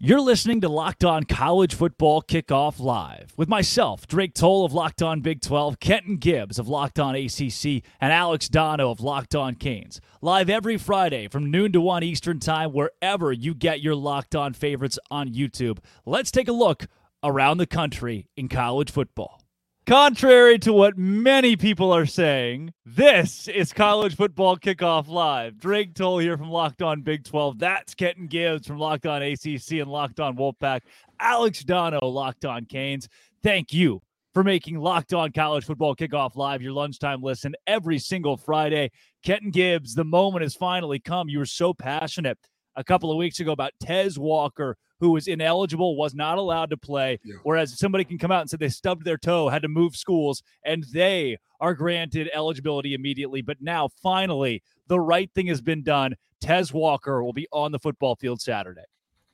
You're listening to Locked On College Football Kickoff Live with myself, Drake Toll of Locked On Big 12, Kenton Gibbs of Locked On ACC, and Alex Dono of Locked On Canes. Live every Friday from noon to 1 Eastern Time, wherever you get your Locked On favorites on YouTube. Let's take a look around the country in college football. Contrary to what many people are saying, this is college football kickoff live. Drake Toll here from Locked On Big 12. That's Kenton Gibbs from Locked On ACC and Locked On Wolfpack. Alex Dono, Locked On Canes. Thank you for making Locked On College Football Kickoff Live your lunchtime listen every single Friday. Kenton Gibbs, the moment has finally come. You were so passionate a couple of weeks ago about Tez Walker who was ineligible, was not allowed to play. Yeah. Whereas somebody can come out and say they stubbed their toe, had to move schools, and they are granted eligibility immediately. But now, finally, the right thing has been done. Tez Walker will be on the football field Saturday.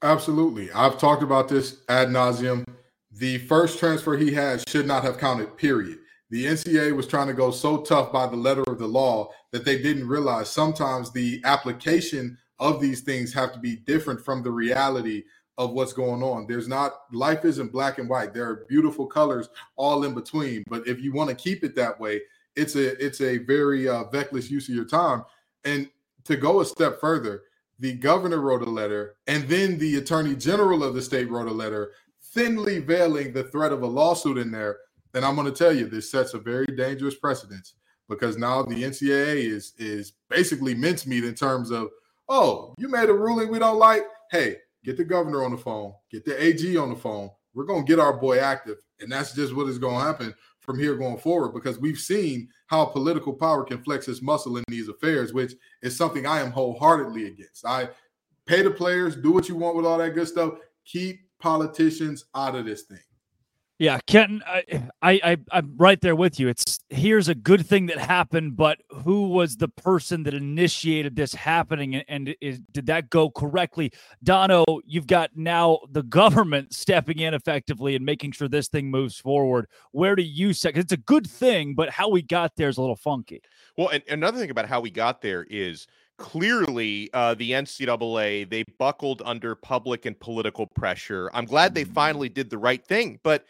Absolutely. I've talked about this ad nauseum. The first transfer he had should not have counted, period. The NCAA was trying to go so tough by the letter of the law that they didn't realize sometimes the application of these things have to be different from the reality of what's going on. There's not life isn't black and white. There are beautiful colors all in between. But if you want to keep it that way, it's a it's a very uh, use of your time. And to go a step further, the governor wrote a letter, and then the attorney general of the state wrote a letter, thinly veiling the threat of a lawsuit in there. And I'm going to tell you, this sets a very dangerous precedence because now the NCAA is is basically mincemeat in terms of, oh, you made a ruling we don't like. Hey, get the governor on the phone, get the AG on the phone. We're going to get our boy active. And that's just what is going to happen from here going forward because we've seen how political power can flex its muscle in these affairs, which is something I am wholeheartedly against. I pay the players, do what you want with all that good stuff. Keep politicians out of this thing. Yeah, Kenton, I, I, I, am right there with you. It's here's a good thing that happened, but who was the person that initiated this happening, and is, did that go correctly? Dono, you've got now the government stepping in effectively and making sure this thing moves forward. Where do you say? It's a good thing, but how we got there is a little funky. Well, and another thing about how we got there is clearly uh, the NCAA they buckled under public and political pressure. I'm glad they finally did the right thing, but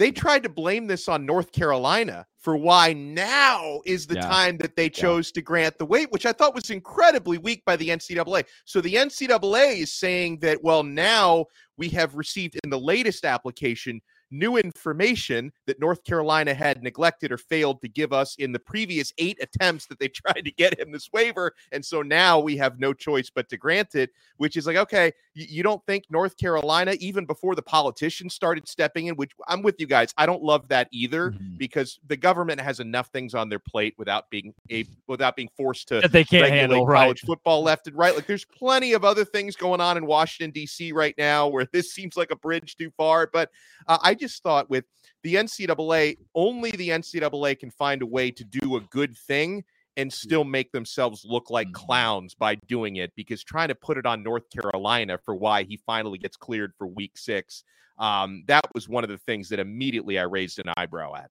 they tried to blame this on North Carolina for why now is the yeah. time that they chose yeah. to grant the wait, which I thought was incredibly weak by the NCAA. So the NCAA is saying that, well, now we have received in the latest application new information that North Carolina had neglected or failed to give us in the previous eight attempts that they tried to get him this waiver. And so now we have no choice but to grant it, which is like, okay, you, don't think North Carolina, even before the politicians started stepping in, which I'm with you guys, I don't love that either mm-hmm. because the government has enough things on their plate without being a without being forced to that they can't handle college right. football left and right. Like there's plenty of other things going on in Washington D.C. right now where this seems like a bridge too far. But uh, I just thought with the NCAA, only the NCAA can find a way to do a good thing and still make themselves look like mm-hmm. clowns by doing it because trying to put it on North Carolina for why he finally gets cleared for week six, um, that was one of the things that immediately I raised an eyebrow at.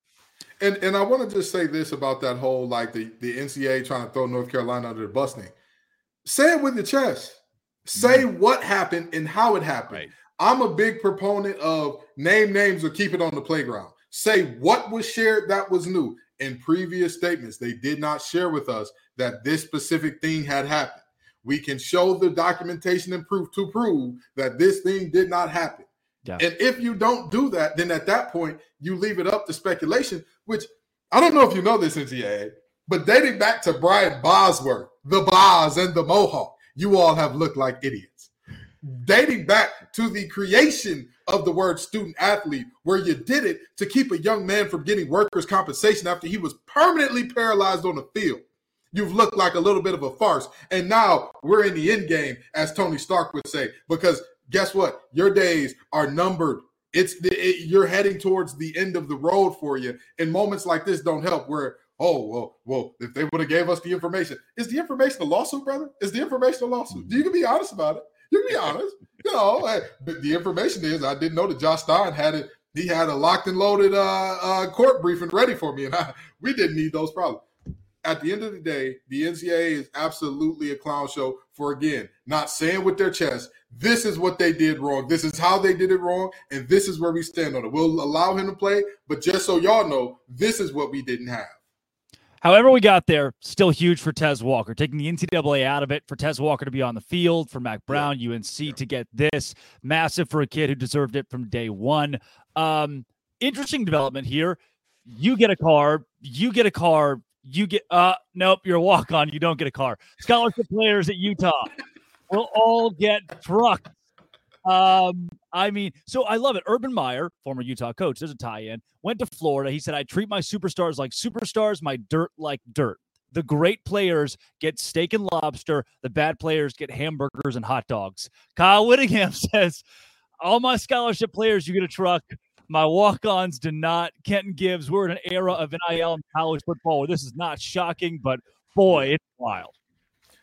And and I want to just say this about that whole like the, the NCAA trying to throw North Carolina under the bus thing. Say it with your chest. Say mm-hmm. what happened and how it happened. Right. I'm a big proponent of name names or keep it on the playground. Say what was shared that was new. In previous statements, they did not share with us that this specific thing had happened. We can show the documentation and proof to prove that this thing did not happen. Yeah. And if you don't do that, then at that point, you leave it up to speculation, which I don't know if you know this, NCAA, but dating back to Brian Bosworth, the Boz and the Mohawk, you all have looked like idiots. Mm. Dating back to the creation of the word student athlete, where you did it to keep a young man from getting workers' compensation after he was permanently paralyzed on the field. You've looked like a little bit of a farce. And now we're in the end game, as Tony Stark would say, because guess what? Your days are numbered. It's it, you're heading towards the end of the road for you. And moments like this don't help where, oh, well, well, if they would have gave us the information. Is the information a lawsuit, brother? Is the information a lawsuit? do You can be honest about it. You can be honest. You know, the information is I didn't know that Josh Stein had it. He had a locked and loaded uh, uh, court briefing ready for me, and I, we didn't need those problems. at the end of the day, the NCAA is absolutely a clown show for again not saying with their chest, this is what they did wrong. This is how they did it wrong, and this is where we stand on it. We'll allow him to play, but just so y'all know, this is what we didn't have. However, we got there, still huge for Tez Walker. Taking the NCAA out of it for Tez Walker to be on the field, for Mack Brown, yeah. UNC yeah. to get this. Massive for a kid who deserved it from day one. Um, interesting development here. You get a car, you get a car, you get uh nope, you're a walk on, you don't get a car. Scholarship players at Utah will all get trucks. Um, I mean, so I love it. Urban Meyer, former Utah coach, there's a tie-in, went to Florida. He said, I treat my superstars like superstars, my dirt like dirt. The great players get steak and lobster. The bad players get hamburgers and hot dogs. Kyle Whittingham says, All my scholarship players, you get a truck. My walk ons do not. Kenton Gibbs, we're in an era of NIL and college football where this is not shocking, but boy, it's wild.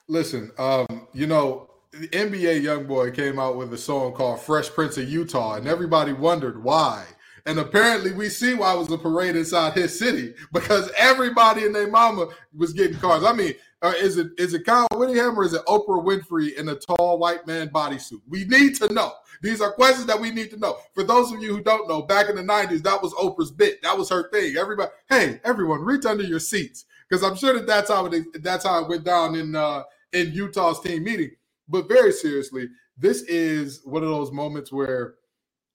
Listen, um, you know, the NBA YoungBoy came out with a song called Fresh Prince of Utah, and everybody wondered why. And apparently, we see why it was a parade inside his city because everybody and their mama was getting cars. I mean, uh, is it is it Kyle Whittingham or is it Oprah Winfrey in a tall white man bodysuit? We need to know. These are questions that we need to know. For those of you who don't know, back in the 90s, that was Oprah's bit. That was her thing. Everybody, hey, everyone, reach under your seats because I'm sure that that's how it that's how it went down in uh, in Utah's team meeting. But very seriously, this is one of those moments where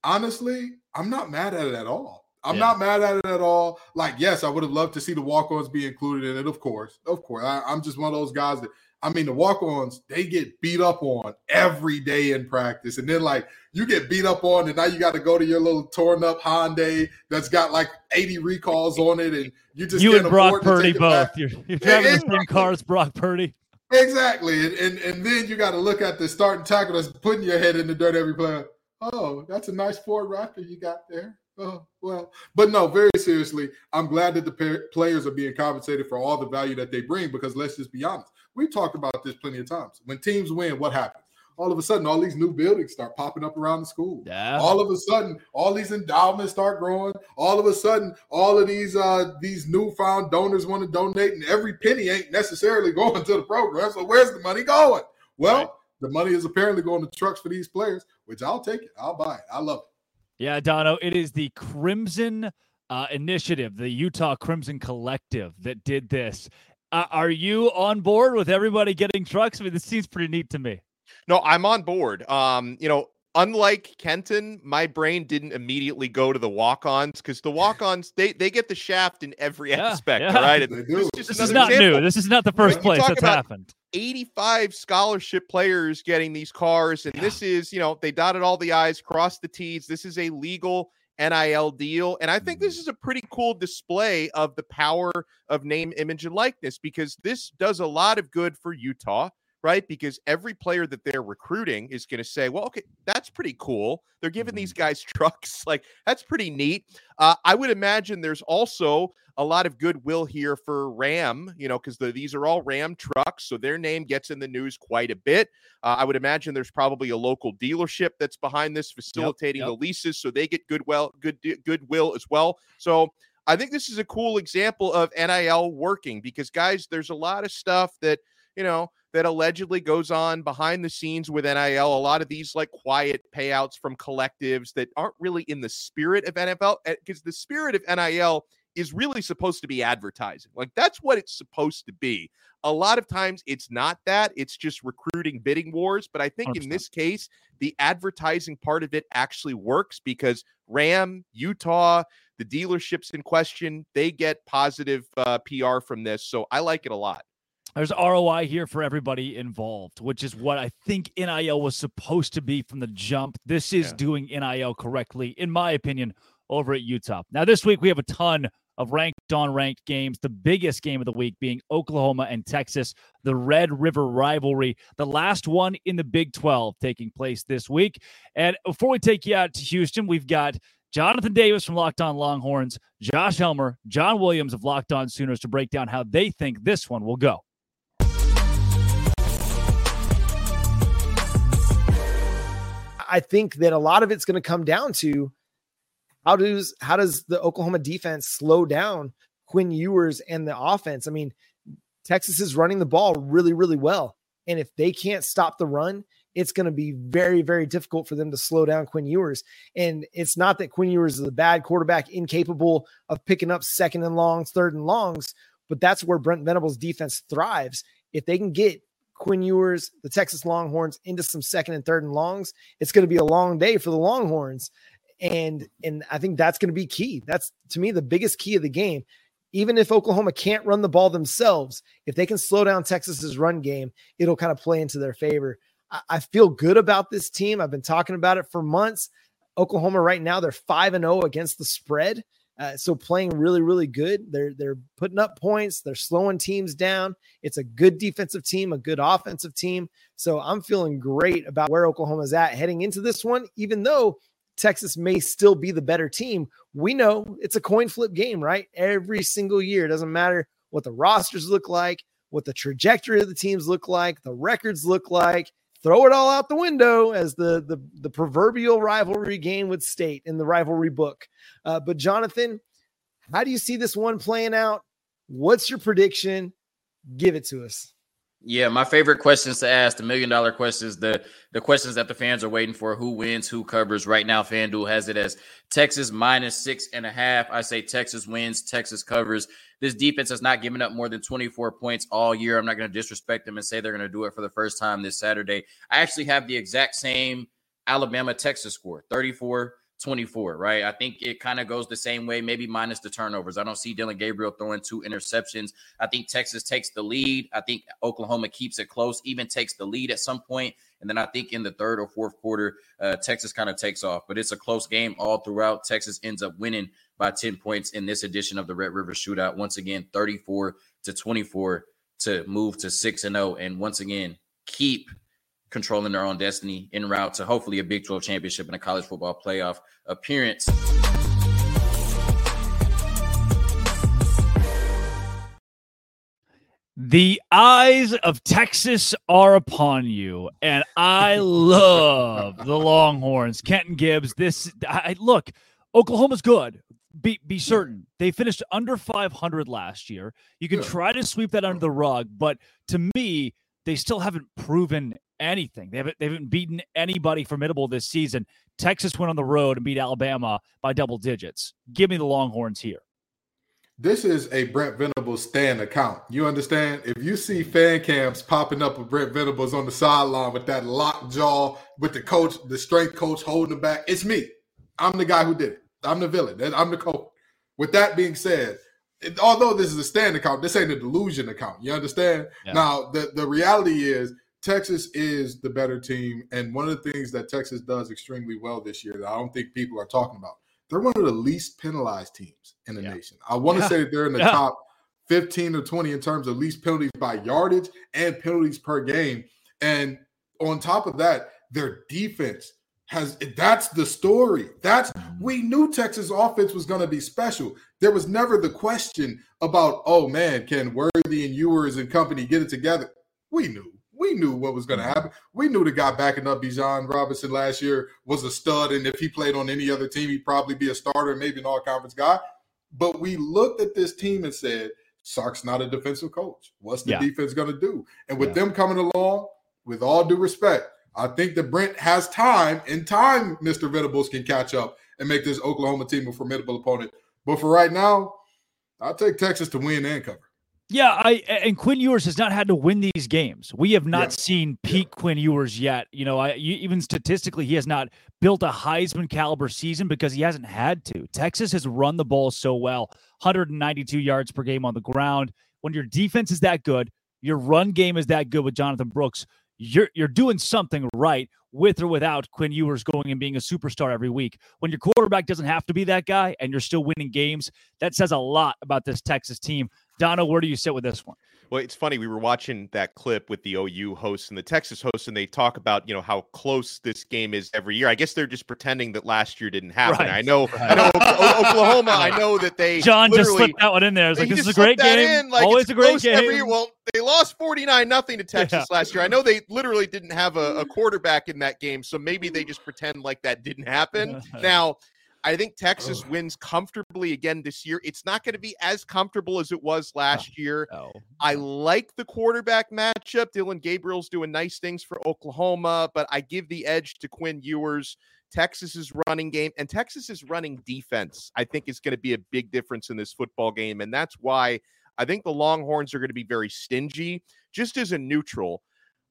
honestly, I'm not mad at it at all. I'm yeah. not mad at it at all. Like, yes, I would have loved to see the walk-ons be included in it, of course. Of course. I, I'm just one of those guys that I mean, the walk-ons, they get beat up on every day in practice. And then like you get beat up on, and now you got to go to your little torn up Hyundai that's got like 80 recalls on it, and you just you and Brock Purdy both. You're, you're driving the same car as Brock Purdy. Exactly. And, and, and then you got to look at the starting tackle that's putting your head in the dirt every play. Oh, that's a nice Ford Raptor you got there. Oh, well, but no, very seriously, I'm glad that the players are being compensated for all the value that they bring because let's just be honest. We've talked about this plenty of times. When teams win, what happens? All of a sudden all these new buildings start popping up around the school. Yeah. All of a sudden, all these endowments start growing. All of a sudden, all of these uh these newfound donors want to donate, and every penny ain't necessarily going to the program. So where's the money going? Well, right. the money is apparently going to trucks for these players, which I'll take it. I'll buy it. I love it. Yeah, Dono, it is the Crimson uh, initiative, the Utah Crimson Collective that did this. Uh, are you on board with everybody getting trucks? I mean, this seems pretty neat to me. No, I'm on board. Um, you know, unlike Kenton, my brain didn't immediately go to the walk-ons because the walk-ons they they get the shaft in every yeah, aspect. Yeah. Right, this, this is not example. new. This is not the first when place that's happened. 85 scholarship players getting these cars, and yeah. this is you know they dotted all the i's, crossed the t's. This is a legal NIL deal. And I think this mm-hmm. is a pretty cool display of the power of name, image, and likeness because this does a lot of good for Utah right? Because every player that they're recruiting is going to say, well, okay, that's pretty cool. They're giving these mm-hmm. guys trucks. Like, that's pretty neat. Uh, I would imagine there's also a lot of goodwill here for Ram, you know, because the, these are all Ram trucks. So their name gets in the news quite a bit. Uh, I would imagine there's probably a local dealership that's behind this facilitating yep, yep. the leases. So they get goodwill, good, goodwill as well. So, I think this is a cool example of NIL working because, guys, there's a lot of stuff that, you know, that allegedly goes on behind the scenes with NIL. A lot of these like quiet payouts from collectives that aren't really in the spirit of NFL because eh, the spirit of NIL is really supposed to be advertising. Like that's what it's supposed to be. A lot of times it's not that, it's just recruiting bidding wars. But I think 100%. in this case, the advertising part of it actually works because Ram, Utah, the dealerships in question, they get positive uh, PR from this. So I like it a lot. There's ROI here for everybody involved, which is what I think NIL was supposed to be from the jump. This is yeah. doing NIL correctly, in my opinion, over at Utah. Now, this week we have a ton of ranked on ranked games. The biggest game of the week being Oklahoma and Texas, the Red River rivalry, the last one in the Big 12 taking place this week. And before we take you out to Houston, we've got Jonathan Davis from Locked On Longhorns, Josh Helmer, John Williams of Locked On Sooners to break down how they think this one will go. I think that a lot of it's going to come down to how does how does the Oklahoma defense slow down Quinn Ewers and the offense? I mean, Texas is running the ball really, really well. And if they can't stop the run, it's going to be very, very difficult for them to slow down Quinn Ewers. And it's not that Quinn Ewers is a bad quarterback, incapable of picking up second and longs, third and longs, but that's where Brent Venables' defense thrives. If they can get Quinn Ewers, the Texas Longhorns, into some second and third and longs, it's going to be a long day for the Longhorns. And and I think that's going to be key. That's to me the biggest key of the game. Even if Oklahoma can't run the ball themselves, if they can slow down Texas's run game, it'll kind of play into their favor. I, I feel good about this team. I've been talking about it for months. Oklahoma right now they're five and zero oh against the spread. Uh, so playing really, really good. They're they're putting up points. They're slowing teams down. It's a good defensive team, a good offensive team. So I'm feeling great about where Oklahoma's at heading into this one. Even though Texas may still be the better team, we know it's a coin flip game, right? Every single year, it doesn't matter what the rosters look like, what the trajectory of the teams look like, the records look like throw it all out the window as the the, the proverbial rivalry game would state in the rivalry book. Uh, but Jonathan, how do you see this one playing out? What's your prediction? Give it to us. Yeah, my favorite questions to ask, the million dollar questions, the the questions that the fans are waiting for: who wins, who covers. Right now, FanDuel has it as Texas minus six and a half. I say Texas wins, Texas covers. This defense has not given up more than 24 points all year. I'm not going to disrespect them and say they're going to do it for the first time this Saturday. I actually have the exact same Alabama Texas score, 34 24, right? I think it kind of goes the same way, maybe minus the turnovers. I don't see Dillon Gabriel throwing two interceptions. I think Texas takes the lead. I think Oklahoma keeps it close, even takes the lead at some point. And then I think in the third or fourth quarter, uh, Texas kind of takes off. But it's a close game all throughout. Texas ends up winning by 10 points in this edition of the Red River Shootout. Once again, 34 to 24 to move to 6 and 0. And once again, keep controlling their own destiny en route to hopefully a Big 12 championship and a college football playoff appearance. The eyes of Texas are upon you, and I love the Longhorns. Kenton Gibbs, this I look, Oklahoma's good. Be be certain they finished under 500 last year. You can try to sweep that under the rug, but to me, they still haven't proven anything. They haven't they haven't beaten anybody formidable this season. Texas went on the road and beat Alabama by double digits. Give me the Longhorns here. This is a Brent Venables stan account. You understand? If you see fan camps popping up with Brent Venables on the sideline with that locked jaw, with the coach, the strength coach holding him back, it's me. I'm the guy who did it. I'm the villain. I'm the coach. With that being said, it, although this is a stan account, this ain't a delusion account. You understand? Yeah. Now, the, the reality is Texas is the better team. And one of the things that Texas does extremely well this year that I don't think people are talking about, they're one of the least penalized teams in the yeah. nation. I want to yeah. say that they're in the top 15 or 20 in terms of least penalties by yardage and penalties per game. And on top of that, their defense has that's the story. That's mm-hmm. we knew Texas offense was going to be special. There was never the question about, oh man, can Worthy and Ewers and company get it together? We knew we knew what was going to happen. We knew the guy backing up Bijan Robinson last year was a stud, and if he played on any other team, he'd probably be a starter, maybe an all-conference guy. But we looked at this team and said, Sark's not a defensive coach. What's the yeah. defense going to do? And with yeah. them coming along, with all due respect, I think that Brent has time. In time, Mr. Venables can catch up and make this Oklahoma team a formidable opponent. But for right now, I'll take Texas to win and cover. Yeah, I and Quinn Ewers has not had to win these games. We have not yeah. seen peak yeah. Quinn Ewers yet. You know, I you, even statistically, he has not built a Heisman caliber season because he hasn't had to. Texas has run the ball so well, 192 yards per game on the ground. When your defense is that good, your run game is that good with Jonathan Brooks. You're you're doing something right with or without Quinn Ewers going and being a superstar every week. When your quarterback doesn't have to be that guy and you're still winning games, that says a lot about this Texas team. Donna, where do you sit with this one? Well, it's funny. We were watching that clip with the OU host and the Texas host, and they talk about you know how close this game is every year. I guess they're just pretending that last year didn't happen. Right. I know, right. I know Oklahoma. I know that they John just slipped that one in there. It's like this is a great game. Like, Always a great game. Every year. Well, they lost forty nine nothing to Texas yeah. last year. I know they literally didn't have a, a quarterback in that game, so maybe they just pretend like that didn't happen. now I think Texas wins comfortably again this year. It's not going to be as comfortable as it was last year. Oh. I like the quarterback matchup. Dillon Gabriel's doing nice things for Oklahoma, but I give the edge to Quinn Ewers. Texas's running game and Texas's running defense, I think, is going to be a big difference in this football game. And that's why I think the Longhorns are going to be very stingy. Just as a neutral,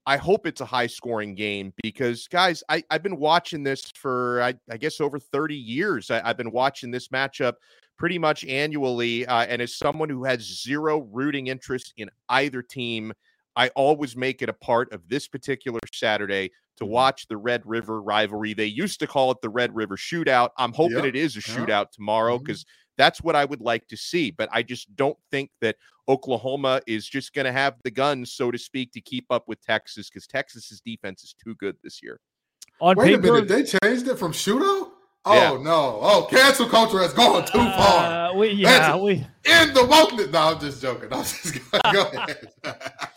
I hope it's a high scoring game because, guys, I, have been watching this for, I, I, guess, over 30 years. I, have been watching this matchup pretty much annually. Uh, and as someone who has zero rooting interest in either team, I always make it a part of this particular Saturday to mm-hmm. watch the Red River rivalry. They used to call it the Red River Shootout. I'm hoping yep. it is a shootout yep. tomorrow because mm-hmm. that's what I would like to see. But I just don't think that Oklahoma is just going to have the guns, so to speak, to keep up with Texas because Texas's defense is too good this year. On Wait paper, a minute, they changed it from shootout. Oh yeah. no! Oh, cancel culture has gone too far. Uh, we, yeah, we in the wokeness. No, I'm just joking. I'm just gonna go ahead.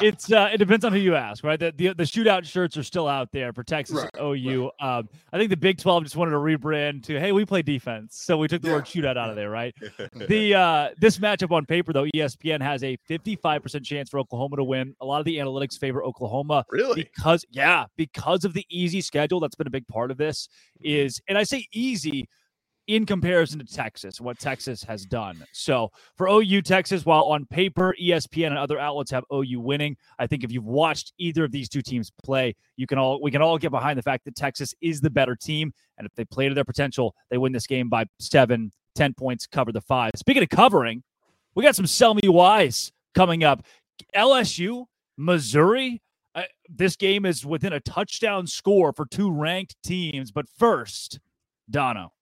it's uh, it depends on who you ask, right? The, the, the shootout shirts are still out there for Texas right, OU. Right. Um, I think the Big Twelve just wanted to rebrand to hey, we play defense, so we took the yeah. word shootout out of there, right? the uh, this matchup on paper though, ESPN has a 55 percent chance for Oklahoma to win. A lot of the analytics favor Oklahoma, really, because yeah, because of the easy schedule. That's been a big part of this. Is and I say easy in comparison to Texas, what Texas has done. So for OU Texas, while on paper ESPN and other outlets have OU winning, I think if you've watched either of these two teams play, you can all we can all get behind the fact that Texas is the better team, and if they play to their potential, they win this game by seven, ten points, cover the five. Speaking of covering, we got some sell me wise coming up. LSU, Missouri. Uh, this game is within a touchdown score for two ranked teams, but first, Dono.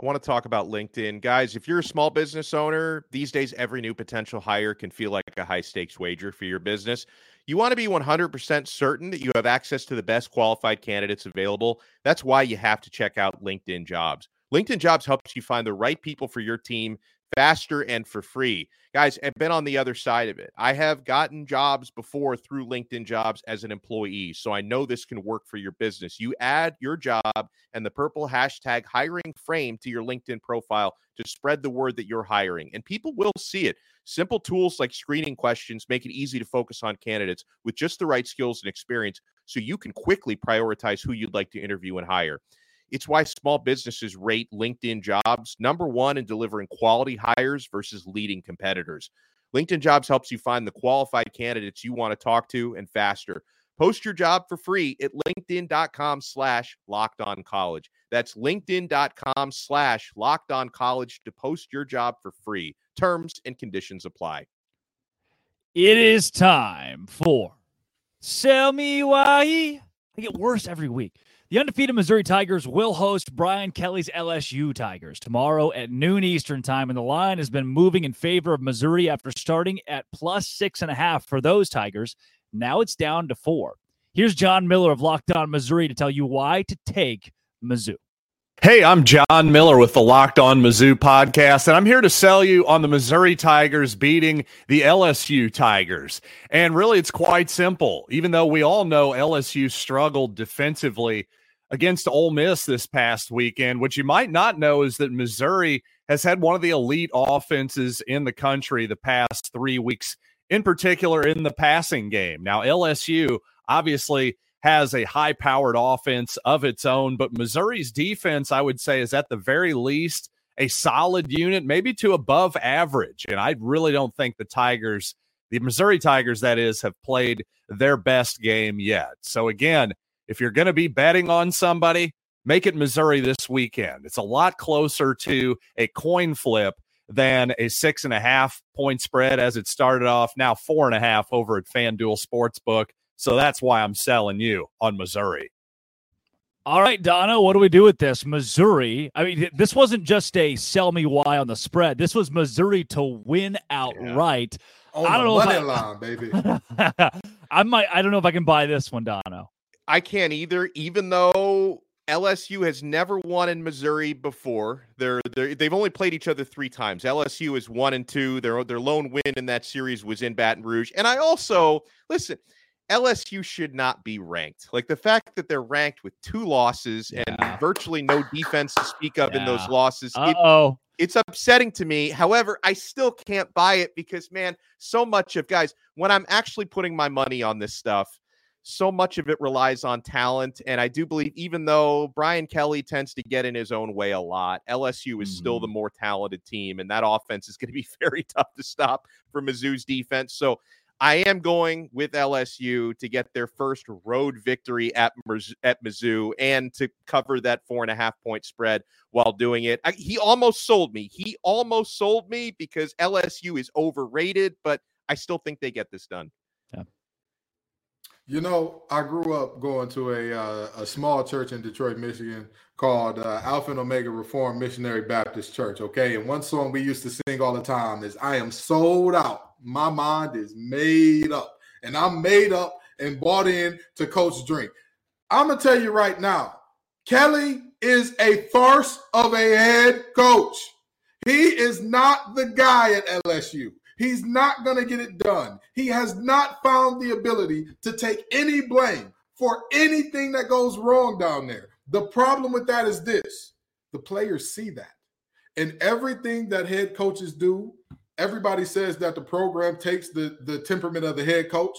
I want to talk about LinkedIn. Guys, if you're a small business owner, these days every new potential hire can feel like a high stakes wager for your business. You want to be 100% certain that you have access to the best qualified candidates available. That's why you have to check out LinkedIn Jobs. LinkedIn Jobs helps you find the right people for your team faster and for free. Guys, I've been on the other side of it. I have gotten jobs before through LinkedIn Jobs as an employee, so I know this can work for your business. You add your job and the purple hashtag hiring frame to your LinkedIn profile to spread the word that you're hiring, and people will see it. Simple tools like screening questions make it easy to focus on candidates with just the right skills and experience so you can quickly prioritize who you'd like to interview and hire. It's why small businesses rate LinkedIn jobs number one in delivering quality hires versus leading competitors. LinkedIn jobs helps you find the qualified candidates you want to talk to and faster. Post your job for free at LinkedIn.com slash locked on college. That's LinkedIn.com slash locked on college to post your job for free. Terms and conditions apply. It is time for Sell Me Why. I get worse every week. The undefeated Missouri Tigers will host Brian Kelly's LSU Tigers tomorrow at noon Eastern Time, and the line has been moving in favor of Missouri after starting at plus six and a half for those Tigers. Now it's down to four. Here's John Miller of Locked On Missouri to tell you why to take Mizzou. Hey, I'm John Miller with the Locked On Mizzou podcast, and I'm here to sell you on the Missouri Tigers beating the LSU Tigers. And really, it's quite simple. Even though we all know LSU struggled defensively against Ole Miss this past weekend, what you might not know is that Missouri has had one of the elite offenses in the country the past three weeks, in particular in the passing game. Now, LSU obviously has a high powered offense of its own, but Missouri's defense, I would say, is at the very least a solid unit, maybe to above average. And I really don't think the Tigers, the Missouri Tigers, that is, have played their best game yet. So, again, if you're going to be betting on somebody, make it Missouri this weekend. It's a lot closer to a coin flip than a six and a half point spread as it started off. Now, four and a half over at FanDuel Sportsbook. So that's why I'm selling you on Missouri. All right, Donna, what do we do with this? Missouri. I mean, this wasn't just a sell me why on the spread. This was Missouri to win outright. Yeah. I don't know money I, line, baby. I might. I don't know if I can buy this one, Dono. I can't either. Even though LSU has never won in Missouri before, they're, they're they've only played each other three times. LSU is one and two. Their their lone win in that series was in Baton Rouge. And I also listen. LSU should not be ranked. Like the fact that they're ranked with two losses yeah. and virtually no defense to speak of yeah. in those losses. oh it's upsetting to me. However, I still can't buy it because, man, so much of guys, when I'm actually putting my money on this stuff, so much of it relies on talent. And I do believe, even though Brian Kelly tends to get in his own way a lot, LSU is mm-hmm. still the mm-hmm. more talented team. And that offense is going to be very tough to stop for Mizzou's defense. So I am going with LSU to get their first road victory at at Mizzou and to cover that four and a half point spread while doing it. I, he almost sold me. He almost sold me because LSU is overrated, but I still think they get this done. You know, I grew up going to a uh, a small church in Detroit, Michigan called uh, Alpha and Omega Reformed Missionary Baptist Church. Okay, and one song we used to sing all the time is "I am sold out." my mind is made up. And I'm made up and bought in to Coach Drink. I'm to tell you right now, Kelly is a farce of a head coach. He is not the guy at LSU. He's not going to get it done. He has not found the ability to take any blame for anything that goes wrong down there. The problem with that is this the players see that. And everything that head coaches do everybody says that the program takes the, the temperament of the head coach.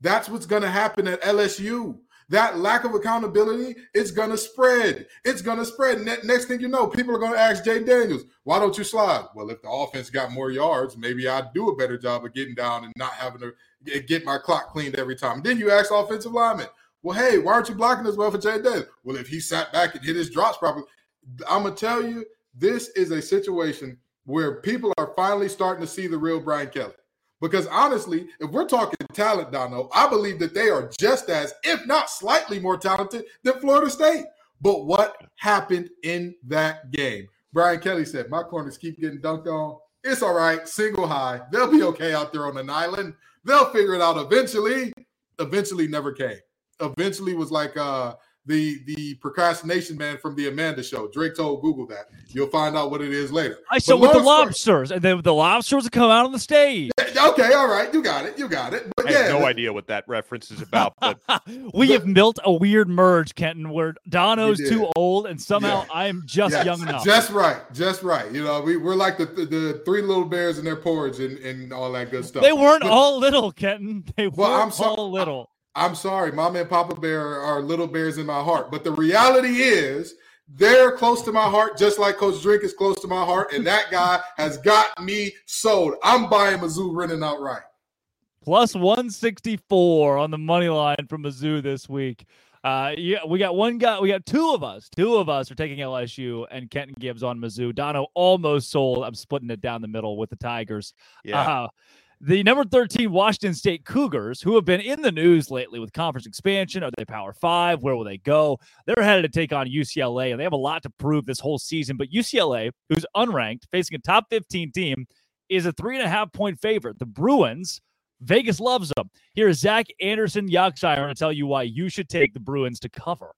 That's what's going to happen at LSU. That lack of accountability, it's to spread. It's to spread. Ne- next thing you know, people are to ask Jay Daniels, why don't you slide? Well, if the offense got more yards, maybe I'd do a better job of getting down and not having to get my clock cleaned every time. Then you ask offensive lineman, well, hey, why aren't you blocking as well for Jay Daniels? Well, if he sat back and hit his drops properly, I'm to tell you, this is a situation where people are finally starting to see the real Brian Kelly. Because honestly, if we're talking talent, Dono, I believe that they are just as, if not slightly more talented than Florida State. But what happened in that game? Brian Kelly said, My corners keep getting dunked on. It's all right. Single high. They'll be okay out there on an island. They'll figure it out eventually. Eventually never came. Eventually was like uh the the procrastination man from the Amanda Show. Drake told Google that. You'll find out what it is later. I saw with the lobsters, and then the lobsters come out on the stage. Okay, all right, you got it, you got it. But I yeah, have no idea what that reference is about. But we but, have built a weird merge, Kenton, where Dono's too old, and somehow yeah. I am just yes, young enough. Just right, just right. You know, we, we're like the, the, the three little bears in their porridge and, and all that good stuff. They weren't but, all little, Kenton. They well, weren't I'm so, all little. I'm sorry, Mama and Papa Bear are little bears in my heart. But the reality is, they're close to my heart, just like Coach Drink is close to my heart. And that guy has got me sold. I'm buying Mizzou running outright. Plus 164 on the money line from Mizzou this week. Uh, yeah, we got one guy. We got two of us. Two of us are taking LSU, and Kenton Gibbs on Mizzou. Dono almost sold. I'm splitting it down the middle with the Tigers. Yeah. Uh, the number 13 Washington State Cougars, who have been in the news lately with conference expansion, are they Power Five? Where will they go? They're headed to take on UCLA, and they have a lot to prove this whole season. But UCLA, who's unranked, facing a top 15 team, is a three and a half point favorite. The Bruins, Vegas loves them. Here is Zach Anderson Yoxsimer to tell you why you should take the Bruins to cover.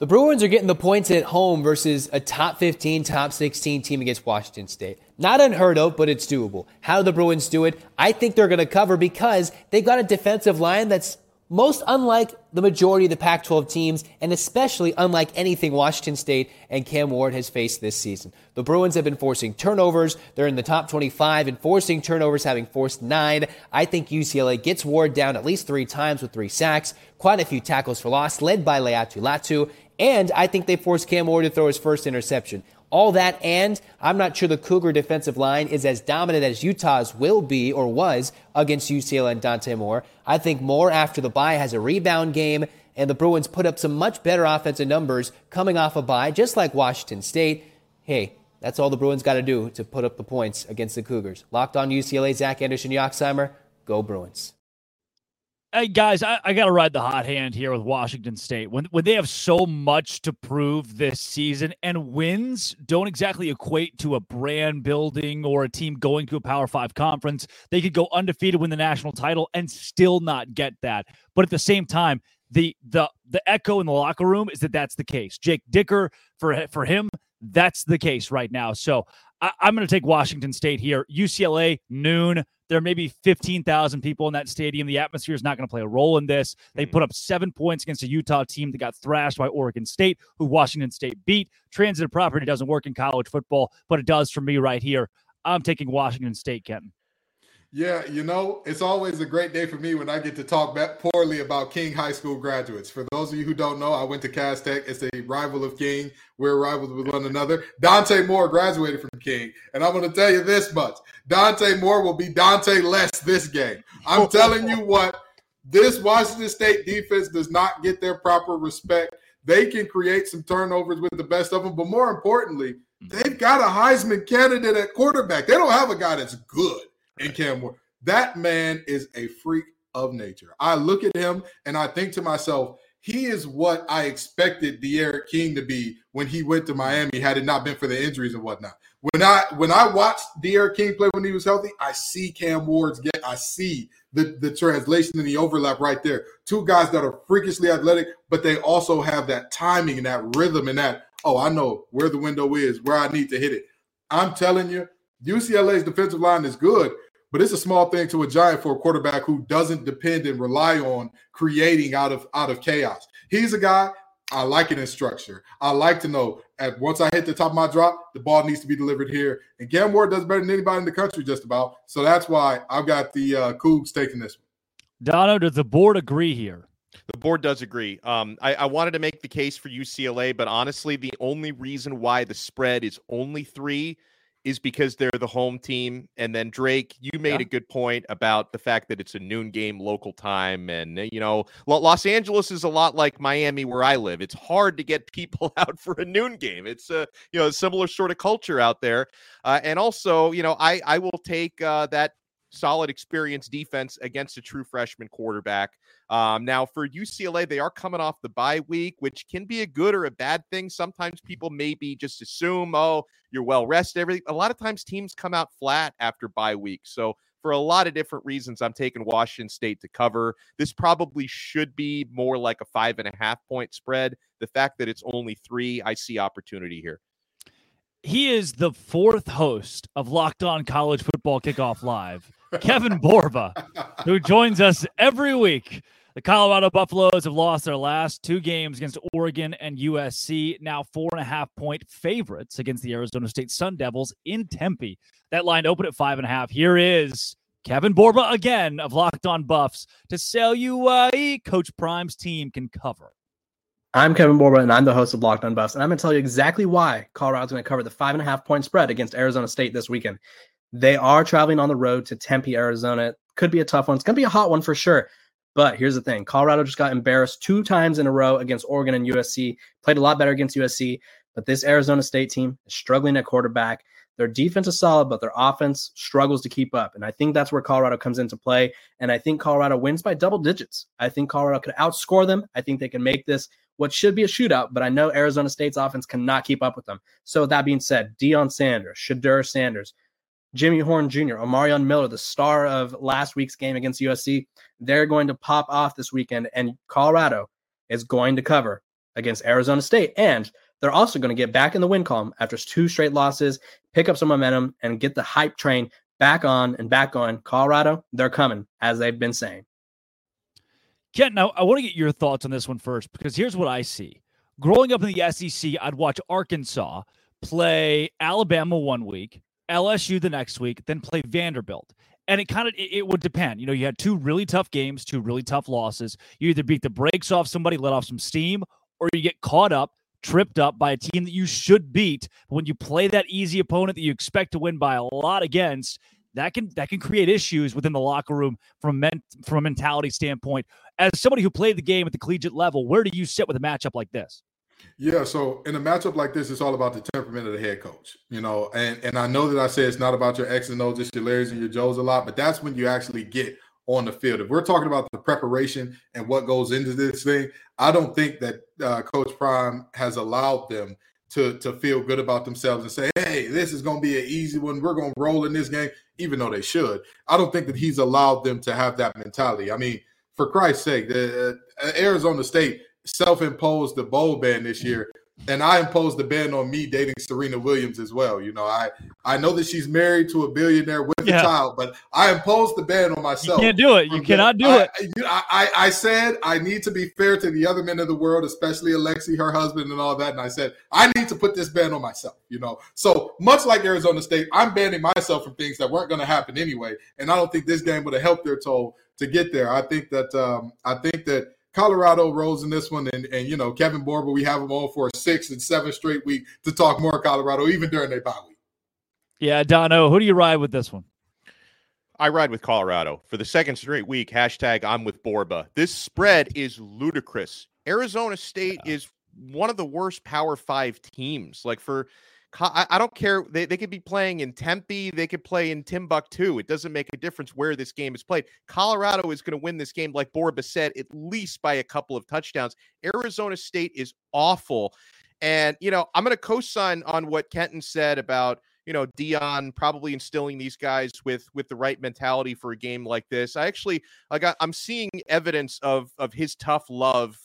The Bruins are getting the points at home versus a top 15, top 16 team against Washington State. Not unheard of, but it's doable. How do the Bruins do it? I think they're going to cover because they've got a defensive line that's most unlike the majority of the Pac 12 teams, and especially unlike anything Washington State and Cam Ward has faced this season. The Bruins have been forcing turnovers. They're in the top 25 in forcing turnovers, having forced nine. I think UCLA gets Ward down at least three times with three sacks, quite a few tackles for loss, led by Laiatu Latu, and I think they forced Cam Ward to throw his first interception. All that, and I'm not sure the Cougar defensive line is as dominant as Utah's will be or was against UCLA and Dante Moore. I think Moore, after the bye, has a rebound game, and the Bruins put up some much better offensive numbers coming off a bye, just like Washington State. Hey, that's all the Bruins got to do to put up the points against the Cougars. Locked on UCLA, Zach Anderson, Yoxsimer. Go Bruins. Hey guys, I, I got to ride the hot hand here with Washington State. When when they have so much to prove this season, and wins don't exactly equate to a brand building or a team going to a Power Five conference. They could go undefeated, win the national title, and still not get that. But at the same time, the the the echo in the locker room is that that's the case. Jake Dickert for for him, that's the case right now. So I, I'm going to take Washington State here. UCLA noon There may be 15,000 people in that stadium. The atmosphere is not going to play a role in this. They mm. put up seven points against a Utah team that got thrashed by Oregon State, who Washington State beat. Transitive property doesn't work in college football, but it does for me right here. I'm taking Washington State, Kenton. Yeah, you know, it's always a great day for me when I get to talk poorly about King High School graduates. For those of you who don't know, I went to Cass Tech. It's a rival of King. We're rivals with one another. Dante Moore graduated from King. And I'm going to tell you this much Dante Moore will be Dante less this game. I'm telling you what, this Washington State defense does not get their proper respect. They can create some turnovers with the best of them, but more importantly, they've got a Heisman candidate at quarterback. They don't have a guy that's good in Cam Moore. That man is a freak of nature. I look at him and I think to myself, he is what I expected D'Eriq King to be when he went to Miami, had it not been for the injuries and whatnot. When I when I watched D'Eriq King play when he was healthy, I see Cam Ward's get, I see the, the translation and the overlap right there. Two guys that are freakishly athletic, but they also have that timing and that rhythm and that, oh, I know where the window is, where I need to hit it. I'm telling you, UCLA's defensive line is good, but it's a small thing to a giant for a quarterback who doesn't depend and rely on creating out of out of chaos. He's a guy I like it in structure. I like to know at once I hit the top of my drop, the ball needs to be delivered here. And Cam Ward does better than anybody in the country, just about. So that's why I've got the uh, Cougs taking this one. Dono, does the board agree here? The board does agree. Um, I, I, wanted to make the case for UCLA, but honestly, the only reason why the spread is only three is because they're the home team. And then Drake, you made yeah. a good point about the fact that it's a noon game local time. And, uh, you know, Los Angeles is a lot like Miami where I live. It's hard to get people out for a noon game. It's a, you know, a similar sort of culture out there. Uh, and also, you know, I, I will take uh, that solid experience defense against a true freshman quarterback. Um, now, for UCLA, they are coming off the bye week, which can be a good or a bad thing. Sometimes people maybe just assume, oh, you're well rested. Everything. A lot of times teams come out flat after bye week. So, for a lot of different reasons, I'm taking Washington State to cover. This probably should be more like a five and a half point spread. The fact that it's only three, I see opportunity here. He is the fourth host of Locked On College Football Kickoff Live. Kevin Borba, who joins us every week. The Colorado Buffaloes have lost their last two games against Oregon and USC, now four and a half point favorites against the Arizona State Sun Devils in Tempe. That line opened at five and a half. Here is Kevin Borba again of Locked On Buffs to sell you why Coach Prime's team can cover. I'm Kevin Borba, and I'm the host of Locked On Buffs, and I'm going to tell you exactly why Colorado's going to cover the five and a half point spread against Arizona State this weekend. They are traveling on the road to Tempe, Arizona. Could be a tough one. It's going to be a hot one for sure. But here's the thing Colorado just got embarrassed two times in a row against Oregon and USC, played a lot better against USC. But this Arizona State team is struggling at quarterback. Their defense is solid, but their offense struggles to keep up. And I think that's where Colorado comes into play. And I think Colorado wins by double digits. I think Colorado could outscore them. I think they can make this what should be a shootout, but I know Arizona State's offense cannot keep up with them. So, that being said, Deion Sanders, Shedeur Sanders, Jimmy Horn Jr., Omarion Miller, the star of last week's game against USC, they're going to pop off this weekend, and Colorado is going to cover against Arizona State. And they're also going to get back in the win column after two straight losses, pick up some momentum, and get the hype train back on and back on. Colorado, they're coming, as they've been saying. Kent, now I want to get your thoughts on this one first because here's what I see. Growing up in the SEC, I'd watch Arkansas play Alabama one week, LSU the next week, then play Vanderbilt. And it kind of it, would depend. You know, you had two really tough games, two really tough losses. You either beat the brakes off somebody, let off some steam, or you get caught up, tripped up by a team that you should beat. But when you play that easy opponent that you expect to win by a lot against, that can that can create issues within the locker room from men, from a mentality standpoint. As somebody who played the game at the collegiate level, where do you sit with a matchup like this? Yeah, so in a matchup like this, it's all about the temperament of the head coach, you know. And and I know that I say it's not about your X and O's, it's your Larrys and your Joes a lot, but that's when you actually get on the field. If we're talking about the preparation and what goes into this thing, I don't think that uh, Coach Prime has allowed them to to feel good about themselves and say, "Hey, this is going to be an easy one. We're going to roll in this game," even though they should. I don't think that he's allowed them to have that mentality. I mean, for Christ's sake, the, uh, Arizona State self-imposed the bowl ban this year. and I imposed the ban on me dating Serena Williams as well. You know, I I know that she's married to a billionaire with yeah. a child, but I imposed the ban on myself. You can't do it. You cannot do I, it. I, I, I said I need to be fair to the other men of the world, especially Alexi, her husband, and all that. And I said I need to put this ban on myself. You know, so much like Arizona State, I'm banning myself from things that weren't going to happen anyway. And I don't think this game would have helped their toll to get there. I think that um, I think that Colorado rose in this one, and and you know Kevin Borba, we have him on for a six and seven straight week to talk more Colorado, even during their bye week. Yeah, Dono, who do you ride with this one? I ride with Colorado for the second straight week. Hashtag I'm with Borba. This spread is ludicrous. Arizona State yeah. is one of the worst Power Five teams. Like for I, don't care. They, they could be playing in Tempe. They could play in Timbuktu. It doesn't make a difference where this game is played. Colorado is going to win this game, like Borba said, at least by a couple of touchdowns. Arizona State is awful. And, you know, I'm going to co sign on what Kenton said about, you know, Deion probably instilling these guys with with the right mentality for a game like this. I actually I got I'm seeing evidence of of his tough love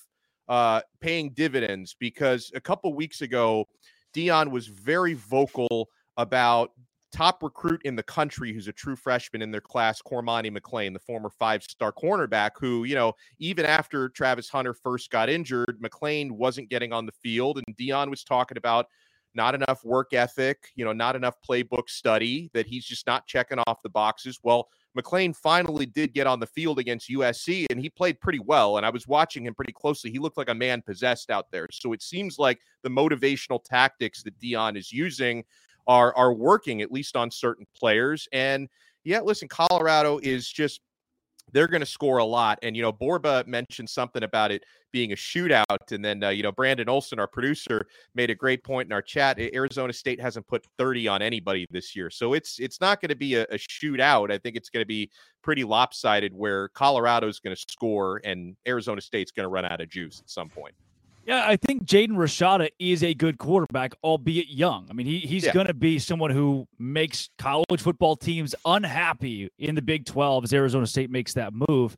uh paying dividends because a couple weeks ago Deion was very vocal about top recruit in the country who's a true freshman in their class, Cormani McClain, the former five star cornerback, who, you know, even after Travis Hunter first got injured, McClain wasn't getting on the field. And Deion was talking about not enough work ethic, you know, not enough playbook study, that he's just not checking off the boxes. Well, McClain finally did get on the field against USC and he played pretty well. And I was watching him pretty closely. He looked like a man possessed out there. So it seems like the motivational tactics that Deion is using are are working at least on certain players. And yeah, listen, Colorado is just they're going to score a lot. And, you know, Borba mentioned something about it being a shootout. And then, uh, you know, Brandon Olson, our producer, made a great point in our chat. Arizona State hasn't put 30 on anybody this year. So it's it's not going to be a, a shootout. I think it's going to be pretty lopsided where Colorado's going to score and Arizona State's going to run out of juice at some point. Yeah, I think Jaden Rashada is a good quarterback, albeit young. I mean, he, he's yeah. going to be someone who makes college football teams unhappy in the Big 12 as Arizona State makes that move.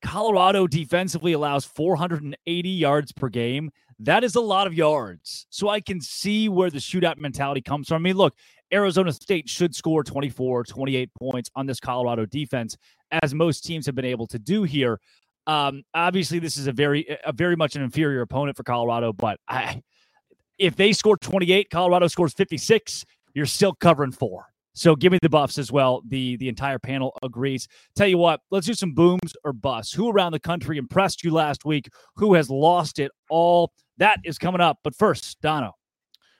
Colorado defensively allows 480 yards per game. That is a lot of yards. So I can see where the shootout mentality comes from. I mean, look, Arizona State should score 24, 28 points on this Colorado defense, as most teams have been able to do here. Um, obviously, this is a very, a very much an inferior opponent for Colorado, but I, if they score 28, Colorado scores 56, you're still covering four. So give me the buffs as well. The the entire panel agrees. Tell you what, let's do some booms or busts. Who around the country impressed you last week? Who has lost it all? That is coming up. But first, Dono.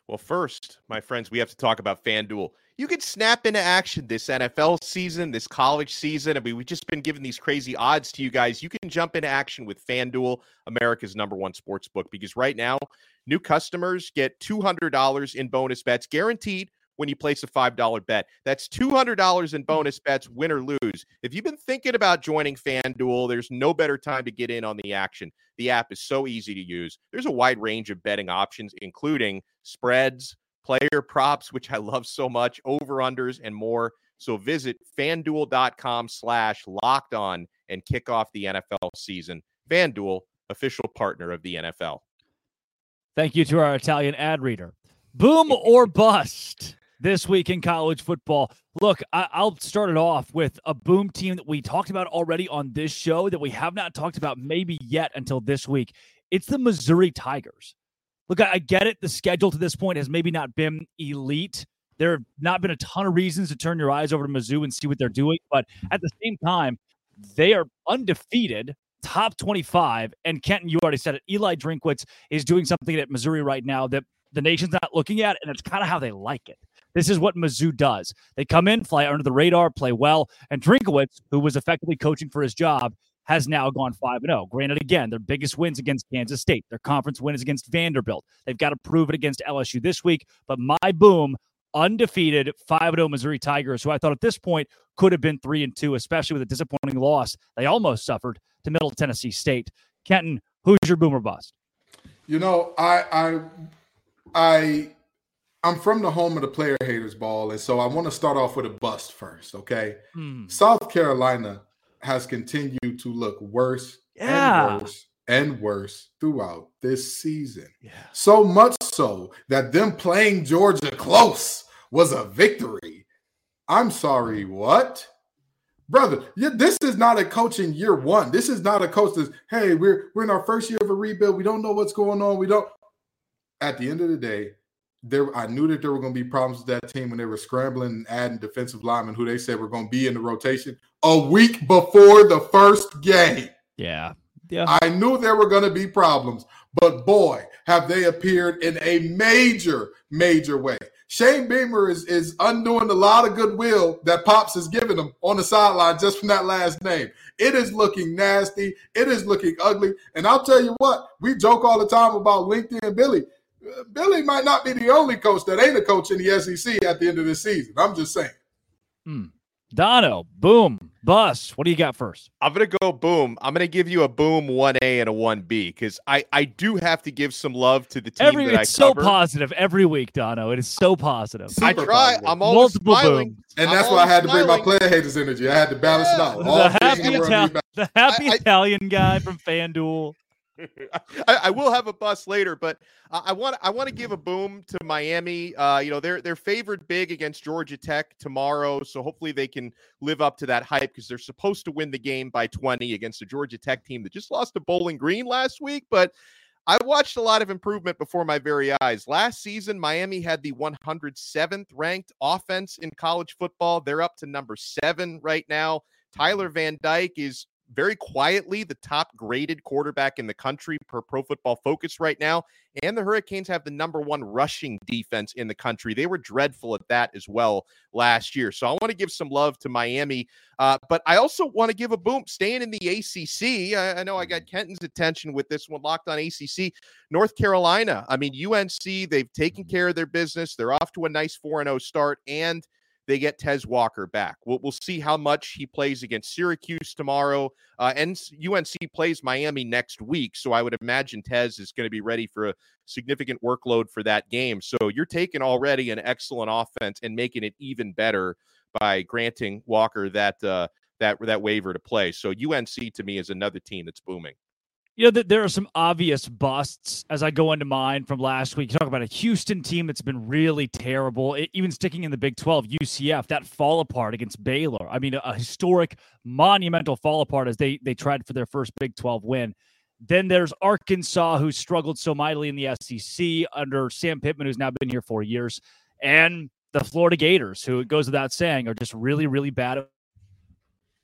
Well, first, my friends, we have to talk about FanDuel you can snap into action this NFL season, this college season. I mean, we've just been giving these crazy odds to you guys. You can jump into action with FanDuel, America's number one sports book, because right now, new customers get $200 in bonus bets guaranteed when you place a $5 bet. That's $200 in bonus bets, win or lose. If you've been thinking about joining FanDuel, there's no better time to get in on the action. The app is so easy to use. There's a wide range of betting options, including spreads player props, which I love so much, over unders, and more. So visit fanduel.com slash locked on and kick off the NFL season. FanDuel, official partner of the NFL. Thank you to our Italian ad reader. Boom or bust this week in college football. Look, I- will start it off with a boom team that we talked about already on this show that we have not talked about maybe yet until this week. It's the Missouri Tigers. Look, I, get it. The schedule to this point has maybe not been elite. There have not been a ton of reasons to turn your eyes over to Mizzou and see what they're doing. But at the same time, they are undefeated, top 25. And Kenton, you already said it. Eli Drinkwitz is doing something at Missouri right now that the nation's not looking at, and it's kind of how they like it. This is what Mizzou does. They come in, fly under the radar, play well, and Drinkwitz, who was effectively coaching for his job, has now gone 5 0. Granted, again, their biggest wins against Kansas State. Their conference win is against Vanderbilt. They've got to prove it against LSU this week. But my boom, undefeated 5 0 Missouri Tigers, who I thought at this point could have been 3 and 2, especially with a disappointing loss they almost suffered to Middle Tennessee State. Kenton, who's your boomer bust? You know, I, I, I, I'm from the home of the player haters ball, and so I want to start off with a bust first. Okay, hmm. South Carolina has continued to look worse yeah. and worse and worse throughout this season. Yeah. So much so that them playing Georgia close was a victory. I'm sorry, what? Brother, this is not a coach in year one. This is not a coach that's, hey, we're we're in our first year of a rebuild. We don't know what's going on. We don't. At the end of the day, there I knew that there were going to be problems with that team when they were scrambling and adding defensive linemen who they said were going to be in the rotation a week before the first game. Yeah. Yeah. I knew there were going to be problems, but boy, have they appeared in a major, major way. Shane Beamer is, is undoing a lot of goodwill that Pops has given him on the sideline just from that last name. It is looking nasty. It is looking ugly. And I'll tell you what, we joke all the time about LinkedIn Billy. Billy might not be the only coach that ain't a coach in the SEC at the end of the season. I'm just saying. Hmm. Dono, boom, bust. What do you got first? I'm gonna go boom. I'm gonna give you a boom one A and a one B because I I do have to give some love to the team every, that it's I cover. so positive every week, Dono. It is so positive. I try. positive. I'm always Multiple smiling, booms. And I'm that's why I had to bring my smiling. player haters energy. I had to balance it out. The All happy, the world Ital- the happy I- I- Italian guy from FanDuel. I, I will have a bus later, but I want I want to give a boom to Miami. Uh, you know they're they're favored big against Georgia Tech tomorrow, so hopefully they can live up to that hype because they're supposed to win the game by 20 against a Georgia Tech team that just lost to Bowling Green last week. But I watched a lot of improvement before my very eyes. Last season, Miami had the 107th ranked offense in college football. They're up to number seven right now. Tyler Van Dyke is very quietly the top graded quarterback in the country per pro football focus right now. And the Hurricanes have the number one rushing defense in the country. They were dreadful at that as well last year. So I want to give some love to Miami. Uh, but I also want to give a boom staying in the ACC. I, I know I got Kenton's attention with this one locked on ACC. North Carolina. I mean, UNC, they've taken care of their business. They're off to a nice 4 0 start. And they get Tez Walker back. We'll, we'll see how much he plays against Syracuse tomorrow. Uh, and UNC plays Miami next week. So I would imagine Tez is going to be ready for a significant workload for that game. So you're taking already an excellent offense and making it even better by granting Walker that uh, that that waiver to play. So UNC to me is another team that's booming. You know, th- there are some obvious busts as I go into mine from last week. You talk about a Houston team that's been really terrible, e- even sticking in the Big 12, UCF, that fall apart against Baylor. I mean, a, a historic, monumental fall apart as they they tried for their first Big 12 win. Then there's Arkansas, who struggled so mightily in the SEC under Sam Pittman, who's now been here for years, and the Florida Gators, who it goes without saying are just really, really bad at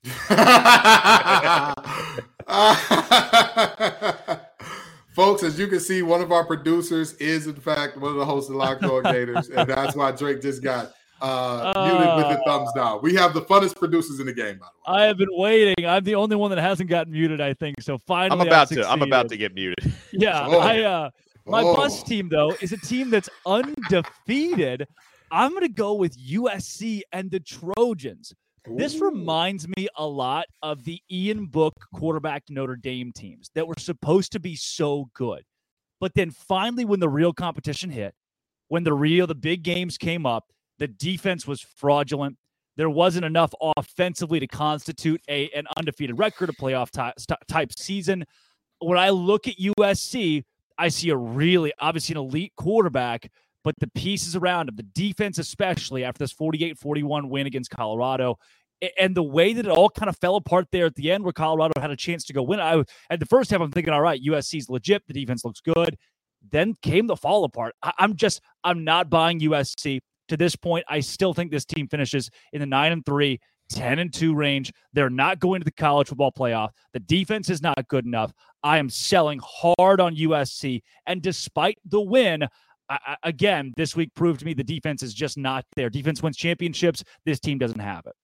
Folks, as you can see, one of our producers is in fact one of the hosts of Locked On Gators, and that's why Drake just got uh, muted with the thumbs down. We have the funnest producers in the game, by the way. I have been waiting. I'm the only one that hasn't gotten muted, I think. So finally, I'm about I've to I'm about to get muted. Yeah, Oh. I uh my Oh. bus team though is a team that's undefeated. I'm gonna go with USC and the Trojans. This Ooh. reminds me a lot of the Ian Book quarterback Notre Dame teams that were supposed to be so good. But then finally, when the real competition hit, when the real, the big games came up, the defense was fraudulent. There wasn't enough offensively to constitute a, an undefeated record, a playoff ty- type season. When I look at USC, I see a really, obviously, an elite quarterback, but the pieces around him, the defense, especially after this 48 41 win against Colorado, and the way that it all kind of fell apart there at the end where Colorado had a chance to go win. I at the first half, I'm thinking, all right, USC's legit. The defense looks good. Then came the fall apart. I, I'm just, I'm not buying USC to this point. I still think this team finishes in the nine and three, 10 and two range. They're not going to the college football playoff. The defense is not good enough. I am selling hard on USC. And despite the win, I, again, this week proved to me the defense is just not there. Defense wins championships. This team doesn't have it.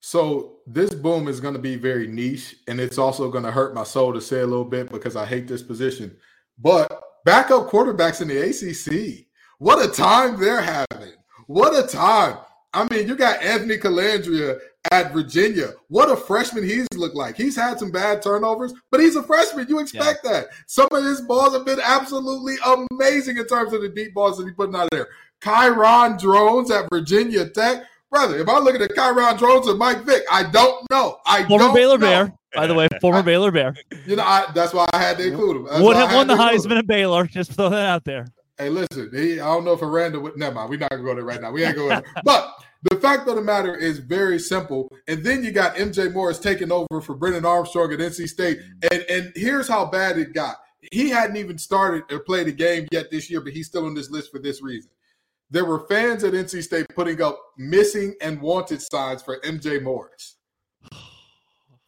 So this boom is going to be very niche, and it's also going to hurt my soul to say a little bit because I hate this position. But backup quarterbacks in the ACC, what a time they're having! What a time! I mean, you got Anthony Colandrea at Virginia. What a freshman he's looked like. He's had some bad turnovers, but he's a freshman. You expect that. Some of his balls have been absolutely amazing in terms of the deep balls that he's putting out there. Kyron Drones at Virginia Tech. Brother, if I look at the Kyron Drones and Mike Vick, I don't know. I Former don't Baylor know. Bear. by the way, former Baylor Bear. You know, I, that's why I had to include him. That's Would have won the to include. Heisman at Baylor. Just throw that out there. Hey, listen, he, I don't know if Aranda would. Never mind. We're not gonna go there right now. We ain't going. there. But the fact of the matter is very simple. And then you got MJ Morris taking over for Brennan Armstrong at NC State. And and here's how bad it got. He hadn't even started or played a game yet this year, but he's still on this list for this reason. There were fans at NC State putting up missing and wanted signs for MJ Morris.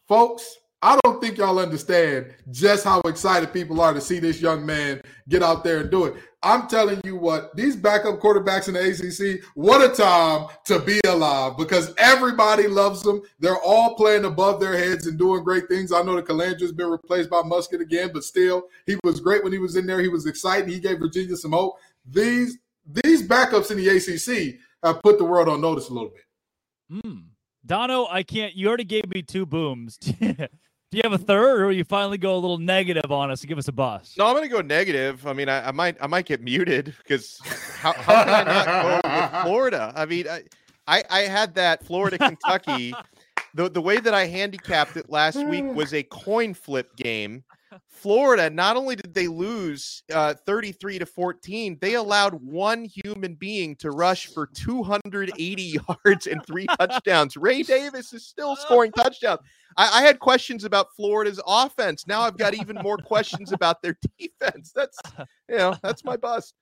Folks, I don't think y'all understand just how excited people are to see this young man get out there and do it. I'm telling you what, these backup quarterbacks in the ACC, what a time to be alive because everybody loves them. They're all playing above their heads and doing great things. I know that Colandrea's been replaced by Muskett again, but still, he was great when he was in there. He was exciting. He gave Virginia some hope. These these backups in the ACC have put the world on notice a little bit. Hmm. Dono, I can't. You already gave me two booms. Do you have a third, or will you finally go a little negative on us and give us a bust? No, I'm going to go negative. I mean, I, I, might I might get muted because how, how can I not go with Florida? I mean, I, I, I had that Florida Kentucky. the the way that I handicapped it last week mm. was a coin flip game. Florida, not only did they lose uh, 33 to 14, they allowed one human being to rush for 280 yards and three touchdowns. Ray Davis is still scoring touchdowns. I, I, had questions about Florida's offense. Now I've got even more questions about their defense. That's you know, that's my bust.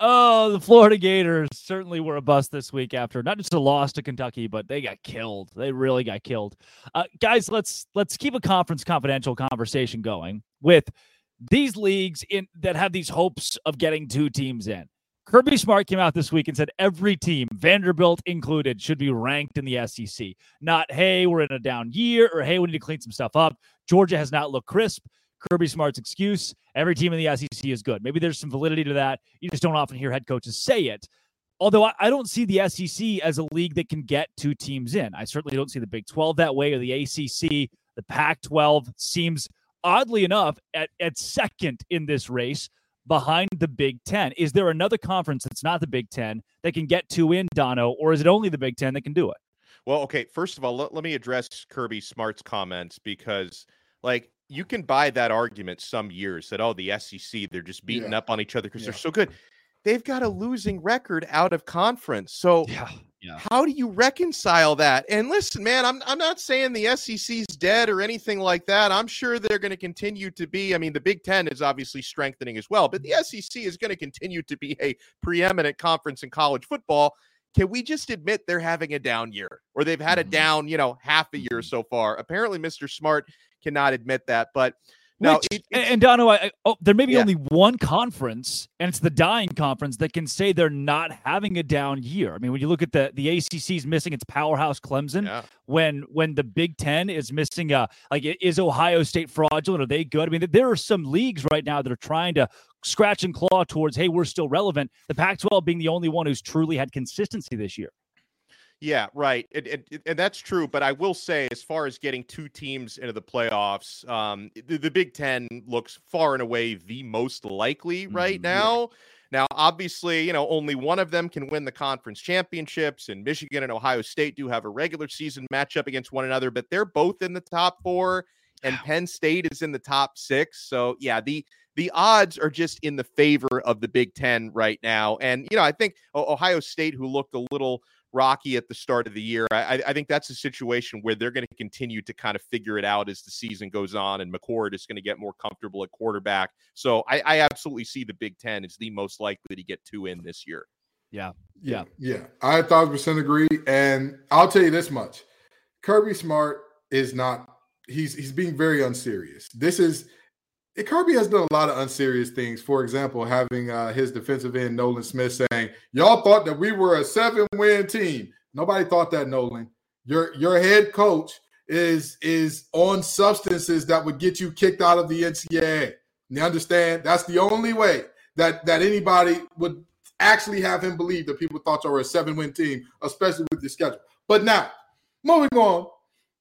Oh, the Florida Gators certainly were a bust this week after not just a loss to Kentucky, but they got killed. They really got killed. Uh, guys, let's let's keep a conference confidential conversation going with these leagues in that have these hopes of getting two teams in. Kirby Smart came out this week and said every team, Vanderbilt included, should be ranked in the SEC. Not, hey, we're in a down year, or hey, we need to clean some stuff up. Georgia has not looked crisp. Kirby Smart's excuse every team in the SEC is good. Maybe there's some validity to that. You just don't often hear head coaches say it. Although I, I don't see the SEC as a league that can get two teams in. I certainly don't see the Big 12 that way or the ACC. The Pac 12 seems, oddly enough, at, at second in this race behind the Big Ten. Is there another conference that's not the Big Ten that can get two in, Dono, or is it only the Big Ten that can do it? Well, okay. First of all, let, let me address Kirby Smart's comments because, like, you can buy that argument some years that, oh, the SEC, they're just beating Yeah. up on each other because Yeah. they're so good. They've got a losing record out of conference. So, Yeah. Yeah. how do you reconcile that? And listen, man, I'm I'm not saying the SEC's dead or anything like that. I'm sure they're going to continue to be. I mean, the Big Ten is obviously strengthening as well, but the SEC is going to continue to be a preeminent conference in college football. Can we just admit they're having a down year, or they've had a Mhm. down, you know, half a year so far? Apparently, Mr. Smart cannot admit that, but no, Which, it- and, Dono, I, I- oh, there may be Yeah. only one conference, and it's the dying conference that can say they're not having a down year. I mean, when you look at the the ACC's missing its powerhouse Clemson, yeah. when when the Big Ten is missing a like is Ohio State fraudulent? Are they good? I mean, there are some leagues right now that are trying to scratch and claw towards, hey, we're still relevant. The Pac-12 being the only one who's truly had consistency this year. Yeah, right. And, that's true. But I will say, as far as getting two teams into the playoffs, um, the, the Big Ten looks far and away the most likely right Mhm, yeah. now. Now, obviously, you know, only one of them can win the conference championships, and Michigan and Ohio State do have a regular season matchup against one another, but they're both in the top four, and Penn State is in the top six. So, yeah, the the odds are just in the favor of the Big Ten right now. And, you know, I think Ohio State, who looked a little rocky at the start of the year, I, I- I think that's a situation where they're going to continue to kind of figure it out as the season goes on, and McCord is going to get more comfortable at quarterback. So I, I absolutely see the Big Ten is the most likely to get two in this year. Yeah. Yeah, yeah. I a thousand percent agree. And I'll tell you this much. Kirby Smart is not he's he's being very unserious. This is Kirby has done a lot of unserious things. For example, having uh, his defensive end Nolan Smith saying, "Y'all thought that we were a seven-win team. Nobody thought that, Nolan. Your your head coach is is on substances that would get you kicked out of the NCAA. You understand? That's the only way that that anybody would actually have him believe that people thought you were a seven-win team, especially with the schedule. But now, moving on,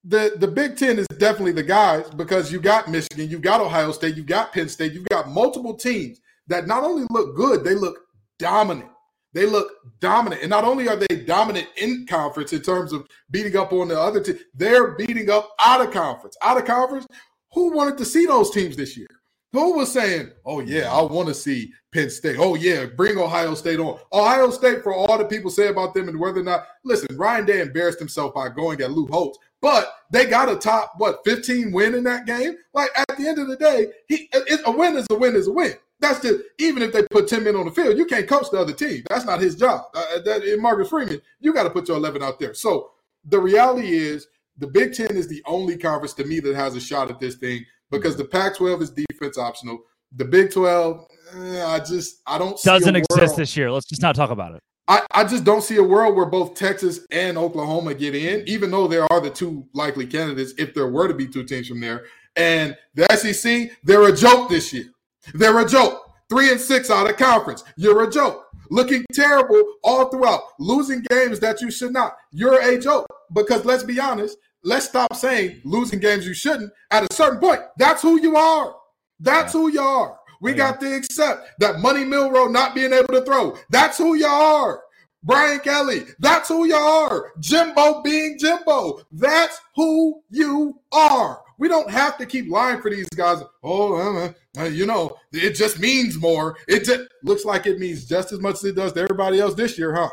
the the Big Ten is definitely the guys because you got Michigan, you got Ohio State, you got Penn State, you've got multiple teams that not only look good, they look dominant. They look dominant. And not only are they dominant in conference in terms of beating up on the other team, they're beating up out of conference. Out of conference, who wanted to see those teams this year? Who was saying, oh, yeah, I want to see Penn State. Oh, yeah, bring Ohio State on. Ohio State, for all the people say about them and whether or not, listen, Ryan Day embarrassed himself by going at Lou Holtz, but they got a top, what, 15 win in that game? Like, at the end of the day, he it, a win is a win is a win. That's just, even if they put 10 men on the field, you can't coach the other team. That's not his job. Uh, that, in Marcus Freeman, you got to put your 11 out there. So the reality is, the Big Ten is the only conference to me that has a shot at this thing because the Pac-12 is defense optional. The Big 12, eh, I just I don't doesn't exist this year. Let's just not talk about it. I, I just don't see a world where both Texas and Oklahoma get in, even though there are the two likely candidates if there were to be two teams from there. And the SEC, they're a joke this year. They're a joke. Three and six out of conference. You're a joke. Looking terrible all throughout. Losing games that you should not. You're a joke. Because let's be honest, let's stop saying losing games you shouldn't. At a certain point, that's who you are. That's yeah. who you are. We oh, yeah. got to accept that Money Milroe not being able to throw. That's who you are. Brian Kelly, that's who you are. Jimbo being Jimbo, that's who you are. We don't have to keep lying for these guys. Oh, you know, it just means more. It just looks like it means just as much as it does to everybody else this year, huh?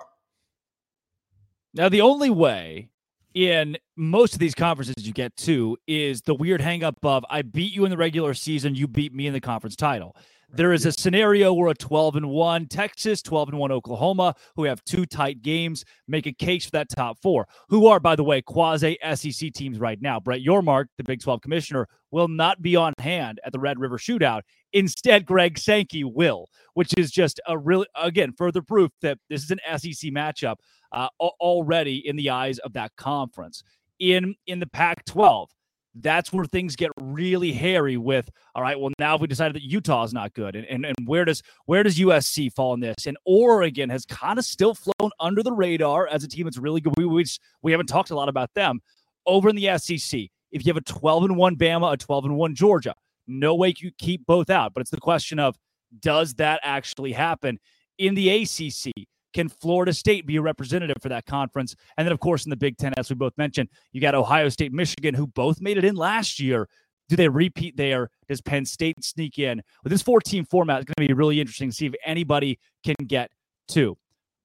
Now, the only way in most of these conferences you get to is the weird hangup of I beat you in the regular season, you beat me in the conference title. There is a scenario where a 12 and 1 Texas, 12 and 1 Oklahoma, who have two tight games, make a case for that top four, who are, by the way, quasi SEC teams right now. Brett Yormark, the Big 12 commissioner, will not be on hand at the Red River Shootout. Instead, Greg Sankey will, which is just a really, again, further proof that this is an SEC matchup uh, already in the eyes of that conference. In in the Pac-12, that's where things get really hairy with all right well now if we decided that utah is not good and, and, and where does where does usc fall in this? And oregon has kind of still flown under the radar as a team that's really good. We, we, just, we haven't talked a lot about them. Over in the sec if you have a 12 and 1 bama a 12 and 1 georgia no way you keep both out. But it's the question of does that actually happen? In the acc can Florida State be a representative for that conference? And then, of course, in the Big Ten, as we both mentioned, you got Ohio State, Michigan, who both made it in last year. Do they repeat there? Does Penn State sneak in? With this four team format, it's going to be really interesting to see if anybody can get two.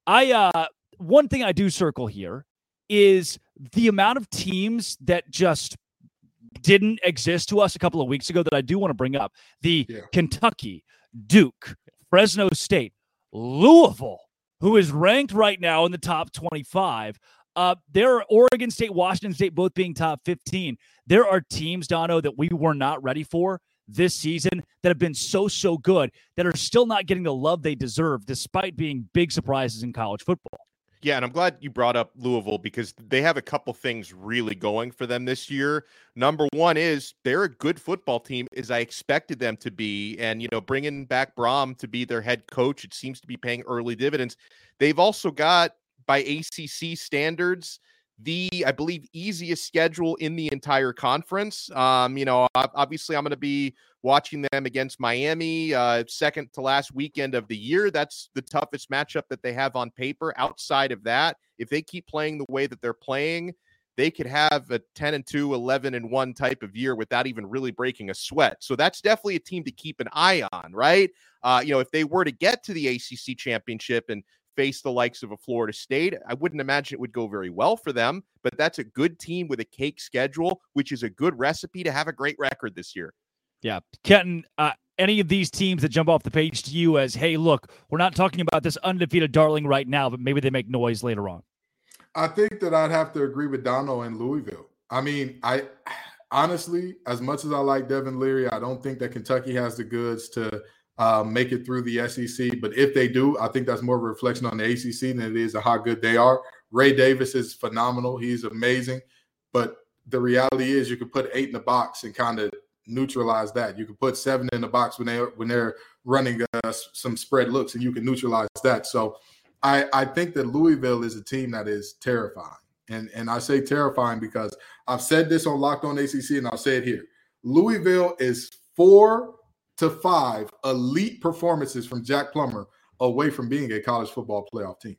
I, uh, one thing I do circle here is the amount of teams that just didn't exist to us a couple of weeks ago that I do want to bring up. The yeah. Kentucky, Duke, Fresno State, Louisville, who is ranked right now in the top 25. Uh, there are Oregon State, Washington State both being top 15. There are teams, Dono, that we were not ready for this season that have been so, so good that are still not getting the love they deserve despite being big surprises in college football. Yeah, and I'm glad you brought up Louisville because they have a couple things really going for them this year. Number one is they're a good football team, as I expected them to be, and you know, bringing back Brohm to be their head coach, it seems to be paying early dividends. They've also got, by ACC standards, the I believe easiest schedule in the entire conference. Um, you know, obviously I'm going to be watching them against Miami, uh, second to last weekend of the year. That's the toughest matchup that they have on paper. Outside of that, if they keep playing the way that they're playing, they could have a 10 and 2, 11 and 1 type of year without even really breaking a sweat. So that's definitely a team to keep an eye on, right? Uh, you know, if they were to get to the ACC championship and face the likes of a Florida State. I wouldn't imagine it would go very well for them, but that's a good team with a cake schedule, which is a good recipe to have a great record this year. Yeah. Kenton, uh, any of these teams that jump off the page to you as, hey, look, we're not talking about this undefeated darling right now, but maybe they make noise later on? I think that I'd have to agree with Dono and Louisville. I mean, I honestly, as much as I like Devin Leary, I don't think that Kentucky has the goods to uh, make it through the SEC. But if they do, I think that's more of a reflection on the ACC than it is of how good they are. Ray Davis is phenomenal. He's amazing. But the reality is, you can put eight in the box and kind of neutralize that. You can put seven in the box when they when they're running uh, some spread looks, and you can neutralize that. So, I I think that Louisville is a team that is terrifying, and and I say terrifying because I've said this on Locked On ACC, and I'll say it here. Louisville is four to five elite performances from Jack Plummer away from being a college football playoff team.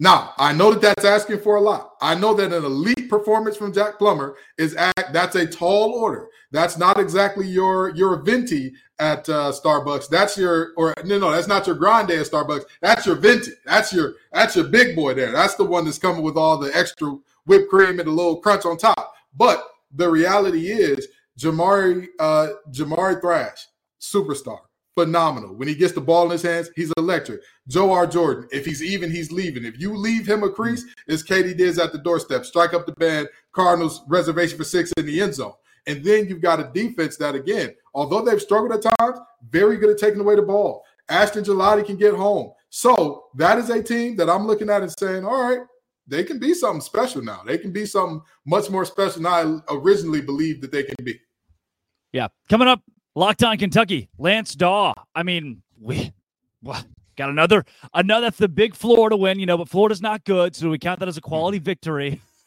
Now, I know that that's asking for a lot. I know that an elite performance from Jack Plummer is at that's a tall order. That's not exactly your your venti at uh, Starbucks. That's your or no no that's not your grande at Starbucks. That's your venti. That's your that's your big boy there. That's the one that's coming with all the extra whipped cream and a little crunch on top. But the reality is Jamari uh, Jamari Thrash, superstar phenomenal. When he gets the ball in his hands, he's electric. Jawhar Jordan, if he's even, he's leaving. If you leave him a crease, as Katie Diz at the doorstep, strike up the band, Cardinals reservation for six in the end zone. And then you've got a defense that, again, although they've struggled at times, very good at taking away the ball. Ashton Gillotte can get home. So that is a team that I'm looking at and saying, all right, they can be something special now. They can be something much more special than I originally believed that they can be. Yeah. Coming up Locked on Kentucky, Lance Daw. I mean, we what, got another another that's the big Florida win, you know, but Florida's not good, so we count that as a quality victory.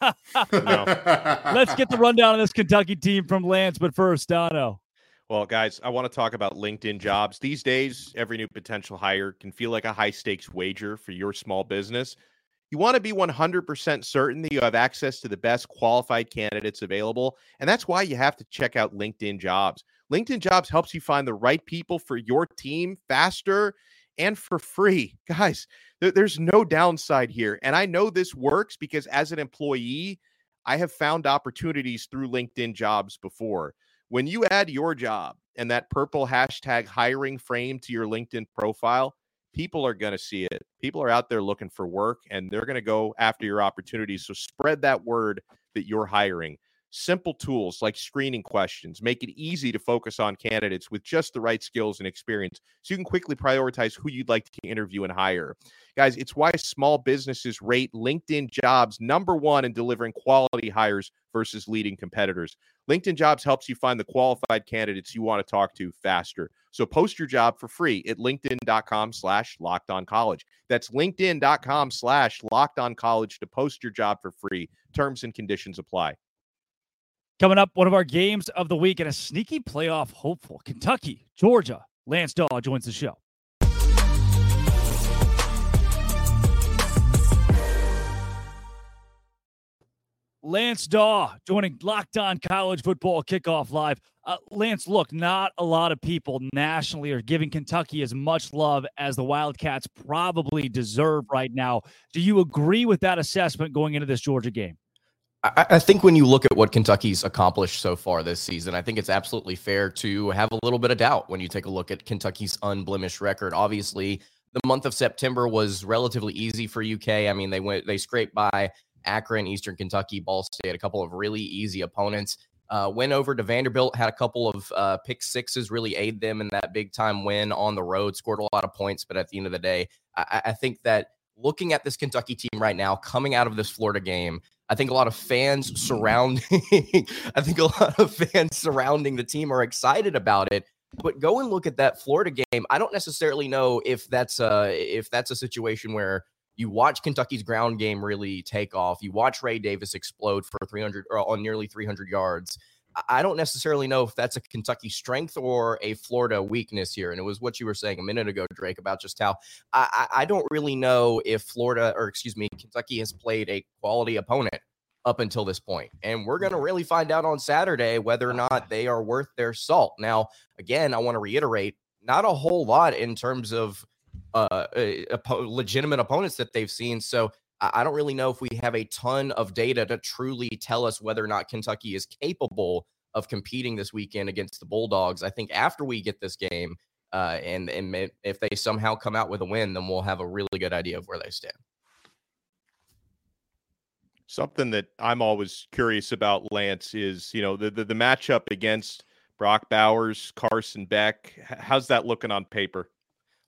Let's get the rundown on this Kentucky team from Lance, but first, Dono. Well, guys, I want to talk about LinkedIn jobs. These days, every new potential hire can feel like a high stakes wager for your small business. You want to be 100% certain that you have access to the best qualified candidates available. And that's why you have to check out LinkedIn jobs. LinkedIn Jobs helps you find the right people for your team faster and for free. Guys, th- there's no downside here. And I know this works because as an employee, I have found opportunities through LinkedIn Jobs before. When you add your job and that purple hashtag hiring frame to your LinkedIn profile, people are going to see it. People are out there looking for work and they're going to go after your opportunities. So spread that word that you're hiring. Simple tools like screening questions make it easy to focus on candidates with just the right skills and experience so you can quickly prioritize who you'd like to interview and hire. Guys, it's why small businesses rate LinkedIn jobs number one in delivering quality hires versus leading competitors. LinkedIn jobs helps you find the qualified candidates you want to talk to faster. So post your job for free at linkedin.com slash locked on college. That's linkedin.com slash locked on college to post your job for free. Terms and conditions apply. Coming up, one of our games of the week and a sneaky playoff hopeful Kentucky, Georgia. Lance Dawe joins the show. Lance Daw joining Locked On College Football Kickoff Live. Uh, Lance, look, not a lot of people nationally are giving Kentucky as much love as the Wildcats probably deserve right now. Do you agree with that assessment going into this Georgia game? I, I think when you look at what Kentucky's accomplished so far this season, I think it's absolutely fair to have a little bit of doubt when you take a look at Kentucky's unblemished record. Obviously, the month of September was relatively easy for UK. I mean, they went they scraped by Akron, Eastern Kentucky, Ball State, a couple of really easy opponents. Uh, went over to Vanderbilt, had a couple of uh, pick sixes, really aid them in that big time win on the road. Scored a lot of points, but at the end of the day, I, I think that looking at this Kentucky team right now, coming out of this Florida game, I think a lot of fans surrounding I think a lot of fans surrounding the team are excited about it. But go and look at that Florida game. I don't necessarily know if that's a if that's a situation where you watch Kentucky's ground game really take off. You watch Ray Davis explode for 300 or on nearly 300 yards. I don't necessarily know if that's a Kentucky strength or a Florida weakness here. And it was what you were saying a minute ago, Drake, about just how I, I don't really know if Florida or excuse me, Kentucky has played a quality opponent up until this point. And we're going to really find out on Saturday whether or not they are worth their salt. Now, again, I want to reiterate not a whole lot in terms of uh, legitimate opponents that they've seen. So I don't really know if we have a ton of data to truly tell us whether or not Kentucky is capable of competing this weekend against the Bulldogs. I think after we get this game, uh, and and if they somehow come out with a win, then we'll have a really good idea of where they stand. Something that I'm always curious about, Lance, is you know the the, the matchup against Brock Bowers, Carson Beck. How's that looking on paper?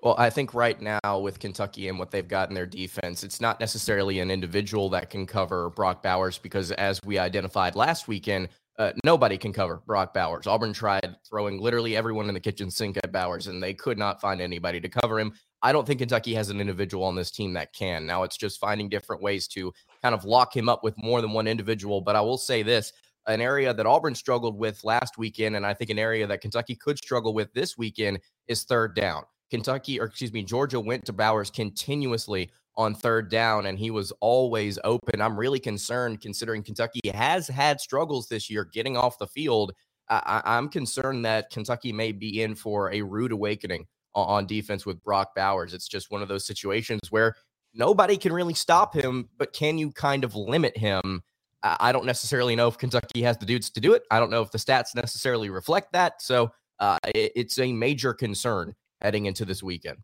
Well, I think right now with Kentucky and what they've got in their defense, it's not necessarily an individual that can cover Brock Bowers because, as we identified last weekend, uh, nobody can cover Brock Bowers. Auburn tried throwing literally everyone in the kitchen sink at Bowers, and they could not find anybody to cover him. I don't think Kentucky has an individual on this team that can. Now it's just finding different ways to kind of lock him up with more than one individual. But I will say this an area that Auburn struggled with last weekend, and I think an area that Kentucky could struggle with this weekend is third down. Kentucky, or excuse me, Georgia went to Bowers continuously on third down, and he was always open. I'm really concerned considering Kentucky has had struggles this year getting off the field. I, am concerned that Kentucky may be in for a rude awakening on defense with Brock Bowers. It's just one of those situations where nobody can really stop him, but can you kind of limit him? I don't necessarily know if Kentucky has the dudes to do it. I don't know if the stats necessarily reflect that. So uh, it, it's a major concern heading into this weekend.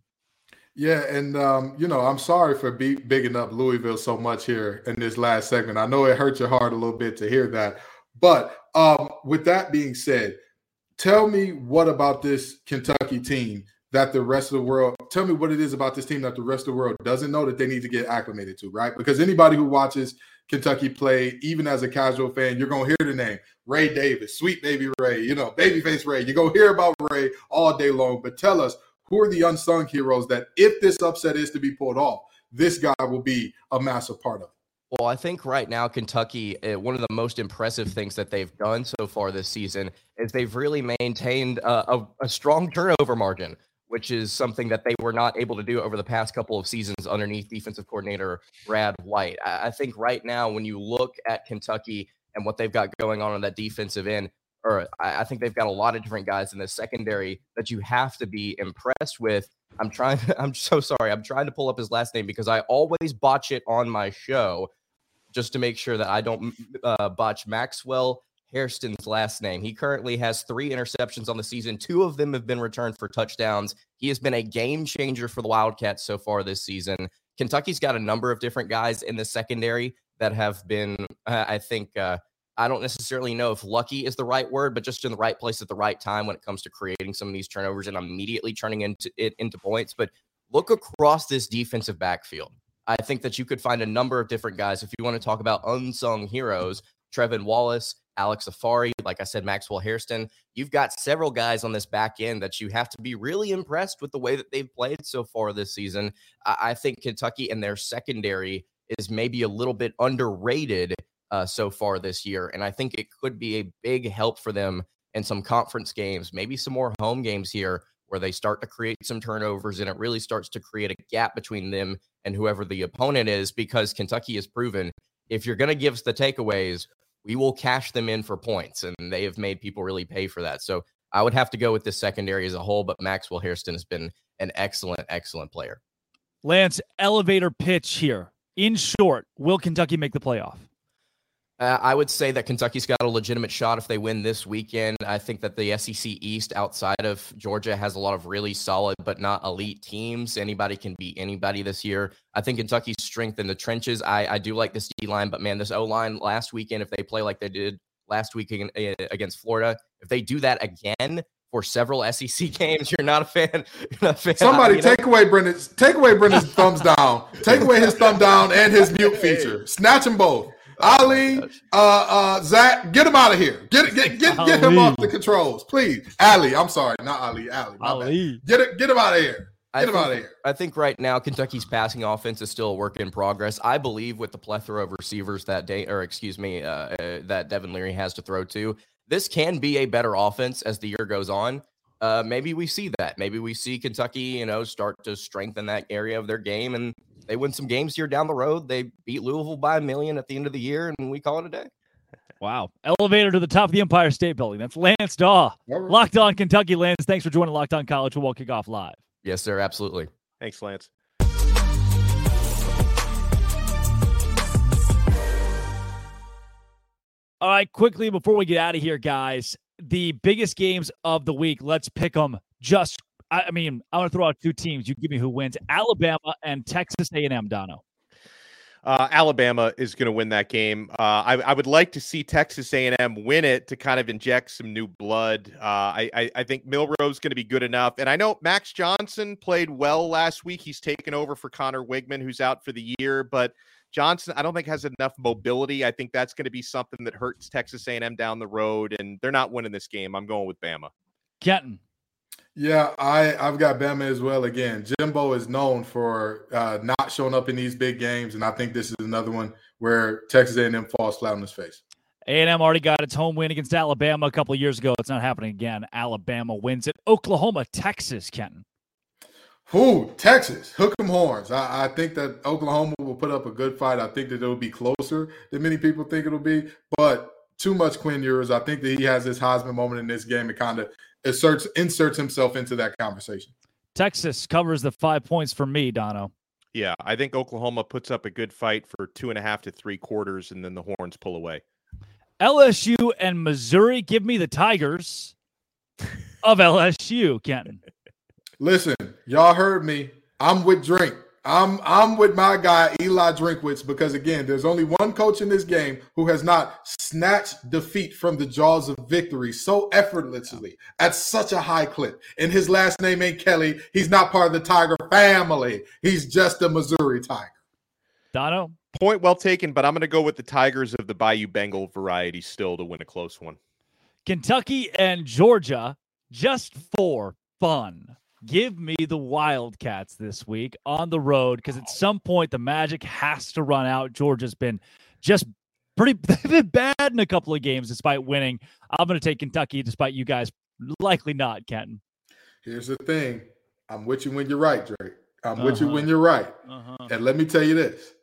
Yeah, and um, you know, I'm sorry for be- bigging up Louisville so much here in this last segment. I know it hurt your heart a little bit to hear that, but um, with that being said, tell me what about this Kentucky team that the rest of the world tell me what it is about this team that the rest of the world doesn't know that they need to get acclimated to, right? Because anybody who watches Kentucky play, even as a casual fan, you're gonna hear the name Ray Davis, Sweet Baby Ray, you know, Babyface Ray. You're gonna hear about Ray all day long. But tell us who are the unsung heroes that if this upset is to be pulled off, this guy will be a massive part of. Well, I think right now Kentucky, uh, one of the most impressive things that they've done so far this season is they've really maintained a, a strong turnover margin, which is something that they were not able to do over the past couple of seasons underneath defensive coordinator Brad White. I, think right now, when you look at Kentucky and what they've got going on on that defensive end, or I, I think they've got a lot of different guys in the secondary that you have to be impressed with. I'm trying. I'm so sorry. I'm trying to pull up his last name because I always botch it on my show, just to make sure that I don't uh, botch Maxwell Hairston's last name. He currently has three interceptions on the season. Two of them have been returned for touchdowns. He has been a game changer for the Wildcats so far this season. Kentucky's got a number of different guys in the secondary that have been, uh, I think, uh, I don't necessarily know if lucky is the right word, but just in the right place at the right time when it comes to creating some of these turnovers and immediately turning into it into points. But look across this defensive backfield. I think that you could find a number of different guys. If you want to talk about unsung heroes, Trevin Wallace, Alex Afari, like I said, Maxwell Hairston. You've got several guys on this back end that you have to be really impressed with the way that they've played so far this season. I, I think Kentucky and their secondary is maybe a little bit underrated uh, so far this year. And I think it could be a big help for them in some conference games, maybe some more home games here where they start to create some turnovers and it really starts to create a gap between them and whoever the opponent is because Kentucky has proven if you're going to give us the takeaways, we will cash them in for points. And they have made people really pay for that. So I would have to go with this secondary as a whole, but Maxwell Hairston has been an excellent, excellent player. Lance, elevator pitch here. In short, will Kentucky make the playoff? Uh, I would say that Kentucky's got a legitimate shot if they win this weekend. I think that the SEC East outside of Georgia has a lot of really solid but not elite teams. Anybody can beat anybody this year. I think Kentucky's strength in the trenches. I, I do like this D line, but man, this O line last weekend, if they play like they did last week against Florida, if they do that again, for several SEC games. You're not a fan. Not a fan Somebody take know? away Brendan's take away Brendan's thumbs down. Take away his thumb down and his mute feature. Snatch them both. Ali, uh, uh, Zach, get him out of here. Get get get, get him off the controls, please. Ali, I'm sorry, not Ali. Ali, Ali. Get it, get him out of here. Get I him think, out of here. I think right now Kentucky's passing offense is still a work in progress. I believe with the plethora of receivers that day, or excuse me, uh, uh, that Devin Leary has to throw to, this can be a better offense as the year goes on. Uh, maybe we see that. Maybe we see Kentucky, you know, start to strengthen that area of their game and they win some games here down the road. They beat Louisville by a million at the end of the year, and we call it a day. Wow. Elevator to the top of the Empire State Building. That's Lance Daw. Locked on Kentucky, Lance. Thanks for joining Locked on College Football Kickoff Live. Yes, sir. Absolutely. Thanks, Lance. All right, quickly before we get out of here, guys, the biggest games of the week. Let's pick them just I mean, I want to throw out two teams. You give me who wins: Alabama and Texas A&M. Dono. Uh, Alabama is going to win that game. Uh, I, I, would like to see Texas A&M win it to kind of inject some new blood. Uh, I, I, I, think Milroe's going to be good enough, and I know Max Johnson played well last week. He's taken over for Conner Weigman, who's out for the year, but Johnson, I don't think has enough mobility. I think that's going to be something that hurts Texas A&M down the road, and they're not winning this game. I'm going with Bama. Kenton. Yeah, I I've got Bama as well. Again, Jimbo is known for uh, not showing up in these big games, and I think this is another one where Texas A&M falls flat on his face. A&M already got its home win against Alabama a couple years ago. It's not happening again. Alabama wins it. Oklahoma, Texas, Kenton. Who Texas, hook 'em horns. I, I, think that Oklahoma will put up a good fight. I think that it'll be closer than many people think it'll be, but too much Quinn Ewers. I think that he has this Heisman moment in this game and kind of inserts inserts himself into that conversation. Texas covers the five points for me, Dono. Yeah, I think Oklahoma puts up a good fight for two and a half to three quarters, and then the horns pull away. LSU and Missouri give me the Tigers of LSU, Kenton. Listen, y'all heard me. I'm with Drink. I'm I'm with my guy Eli Drinkwitz because again, there's only one coach in this game who has not snatched defeat from the jaws of victory so effortlessly at such a high clip. And his last name ain't Kelly. He's not part of the Tiger family. He's just a Missouri Tiger. Dono. Point well taken, but I'm going to go with the Tigers of the Bayou Bengal variety still to win a close one. Kentucky and Georgia just for fun give me the Wildcats this week on the road because at some point the magic has to run out. Georgia's been just pretty bad in a couple of games despite winning. I'm going to take Kentucky despite you guys likely not, Kenton. Here's the thing. I'm with you when you're right, Drake. I'm uh-huh. with you uh-huh. when you're right. Uh-huh. And let me tell you this.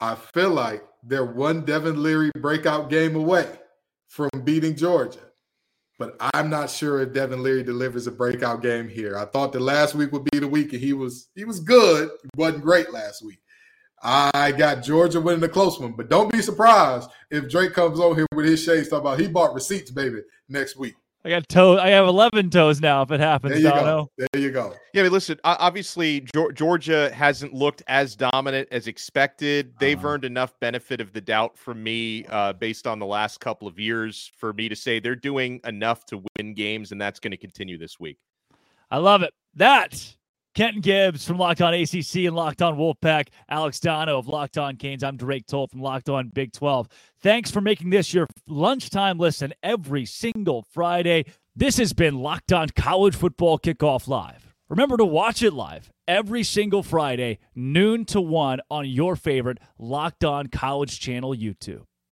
I feel like they're one Devin Leary breakout game away from beating Georgia but I'm not sure if Devin Leary delivers a breakout game here. I thought the last week would be the week, and he was he was good. He wasn't great last week. I got Georgia winning a close one, but don't be surprised if Drake comes over here with his shades talking about he bought receipts, baby, next week. I got toe. I have eleven toes now. If it happens, there you Dono. go. There you go. Yeah, I mean, listen. Obviously, Georgia hasn't looked as dominant as expected. They've uh-huh. earned enough benefit of the doubt from me, uh, based on the last couple of years, for me to say they're doing enough to win games, and that's going to continue this week. I love it. That Kenton Gibbs from Locked On ACC and Locked On Wolfpack, Alex Dono of Locked On Canes. I'm Drake Toll from Locked On Big 12. Thanks for making this your lunchtime listen every single Friday. This has been Locked On College Football Kickoff Live. Remember to watch it live every single Friday, noon to 1 on your favorite Locked On College channel YouTube.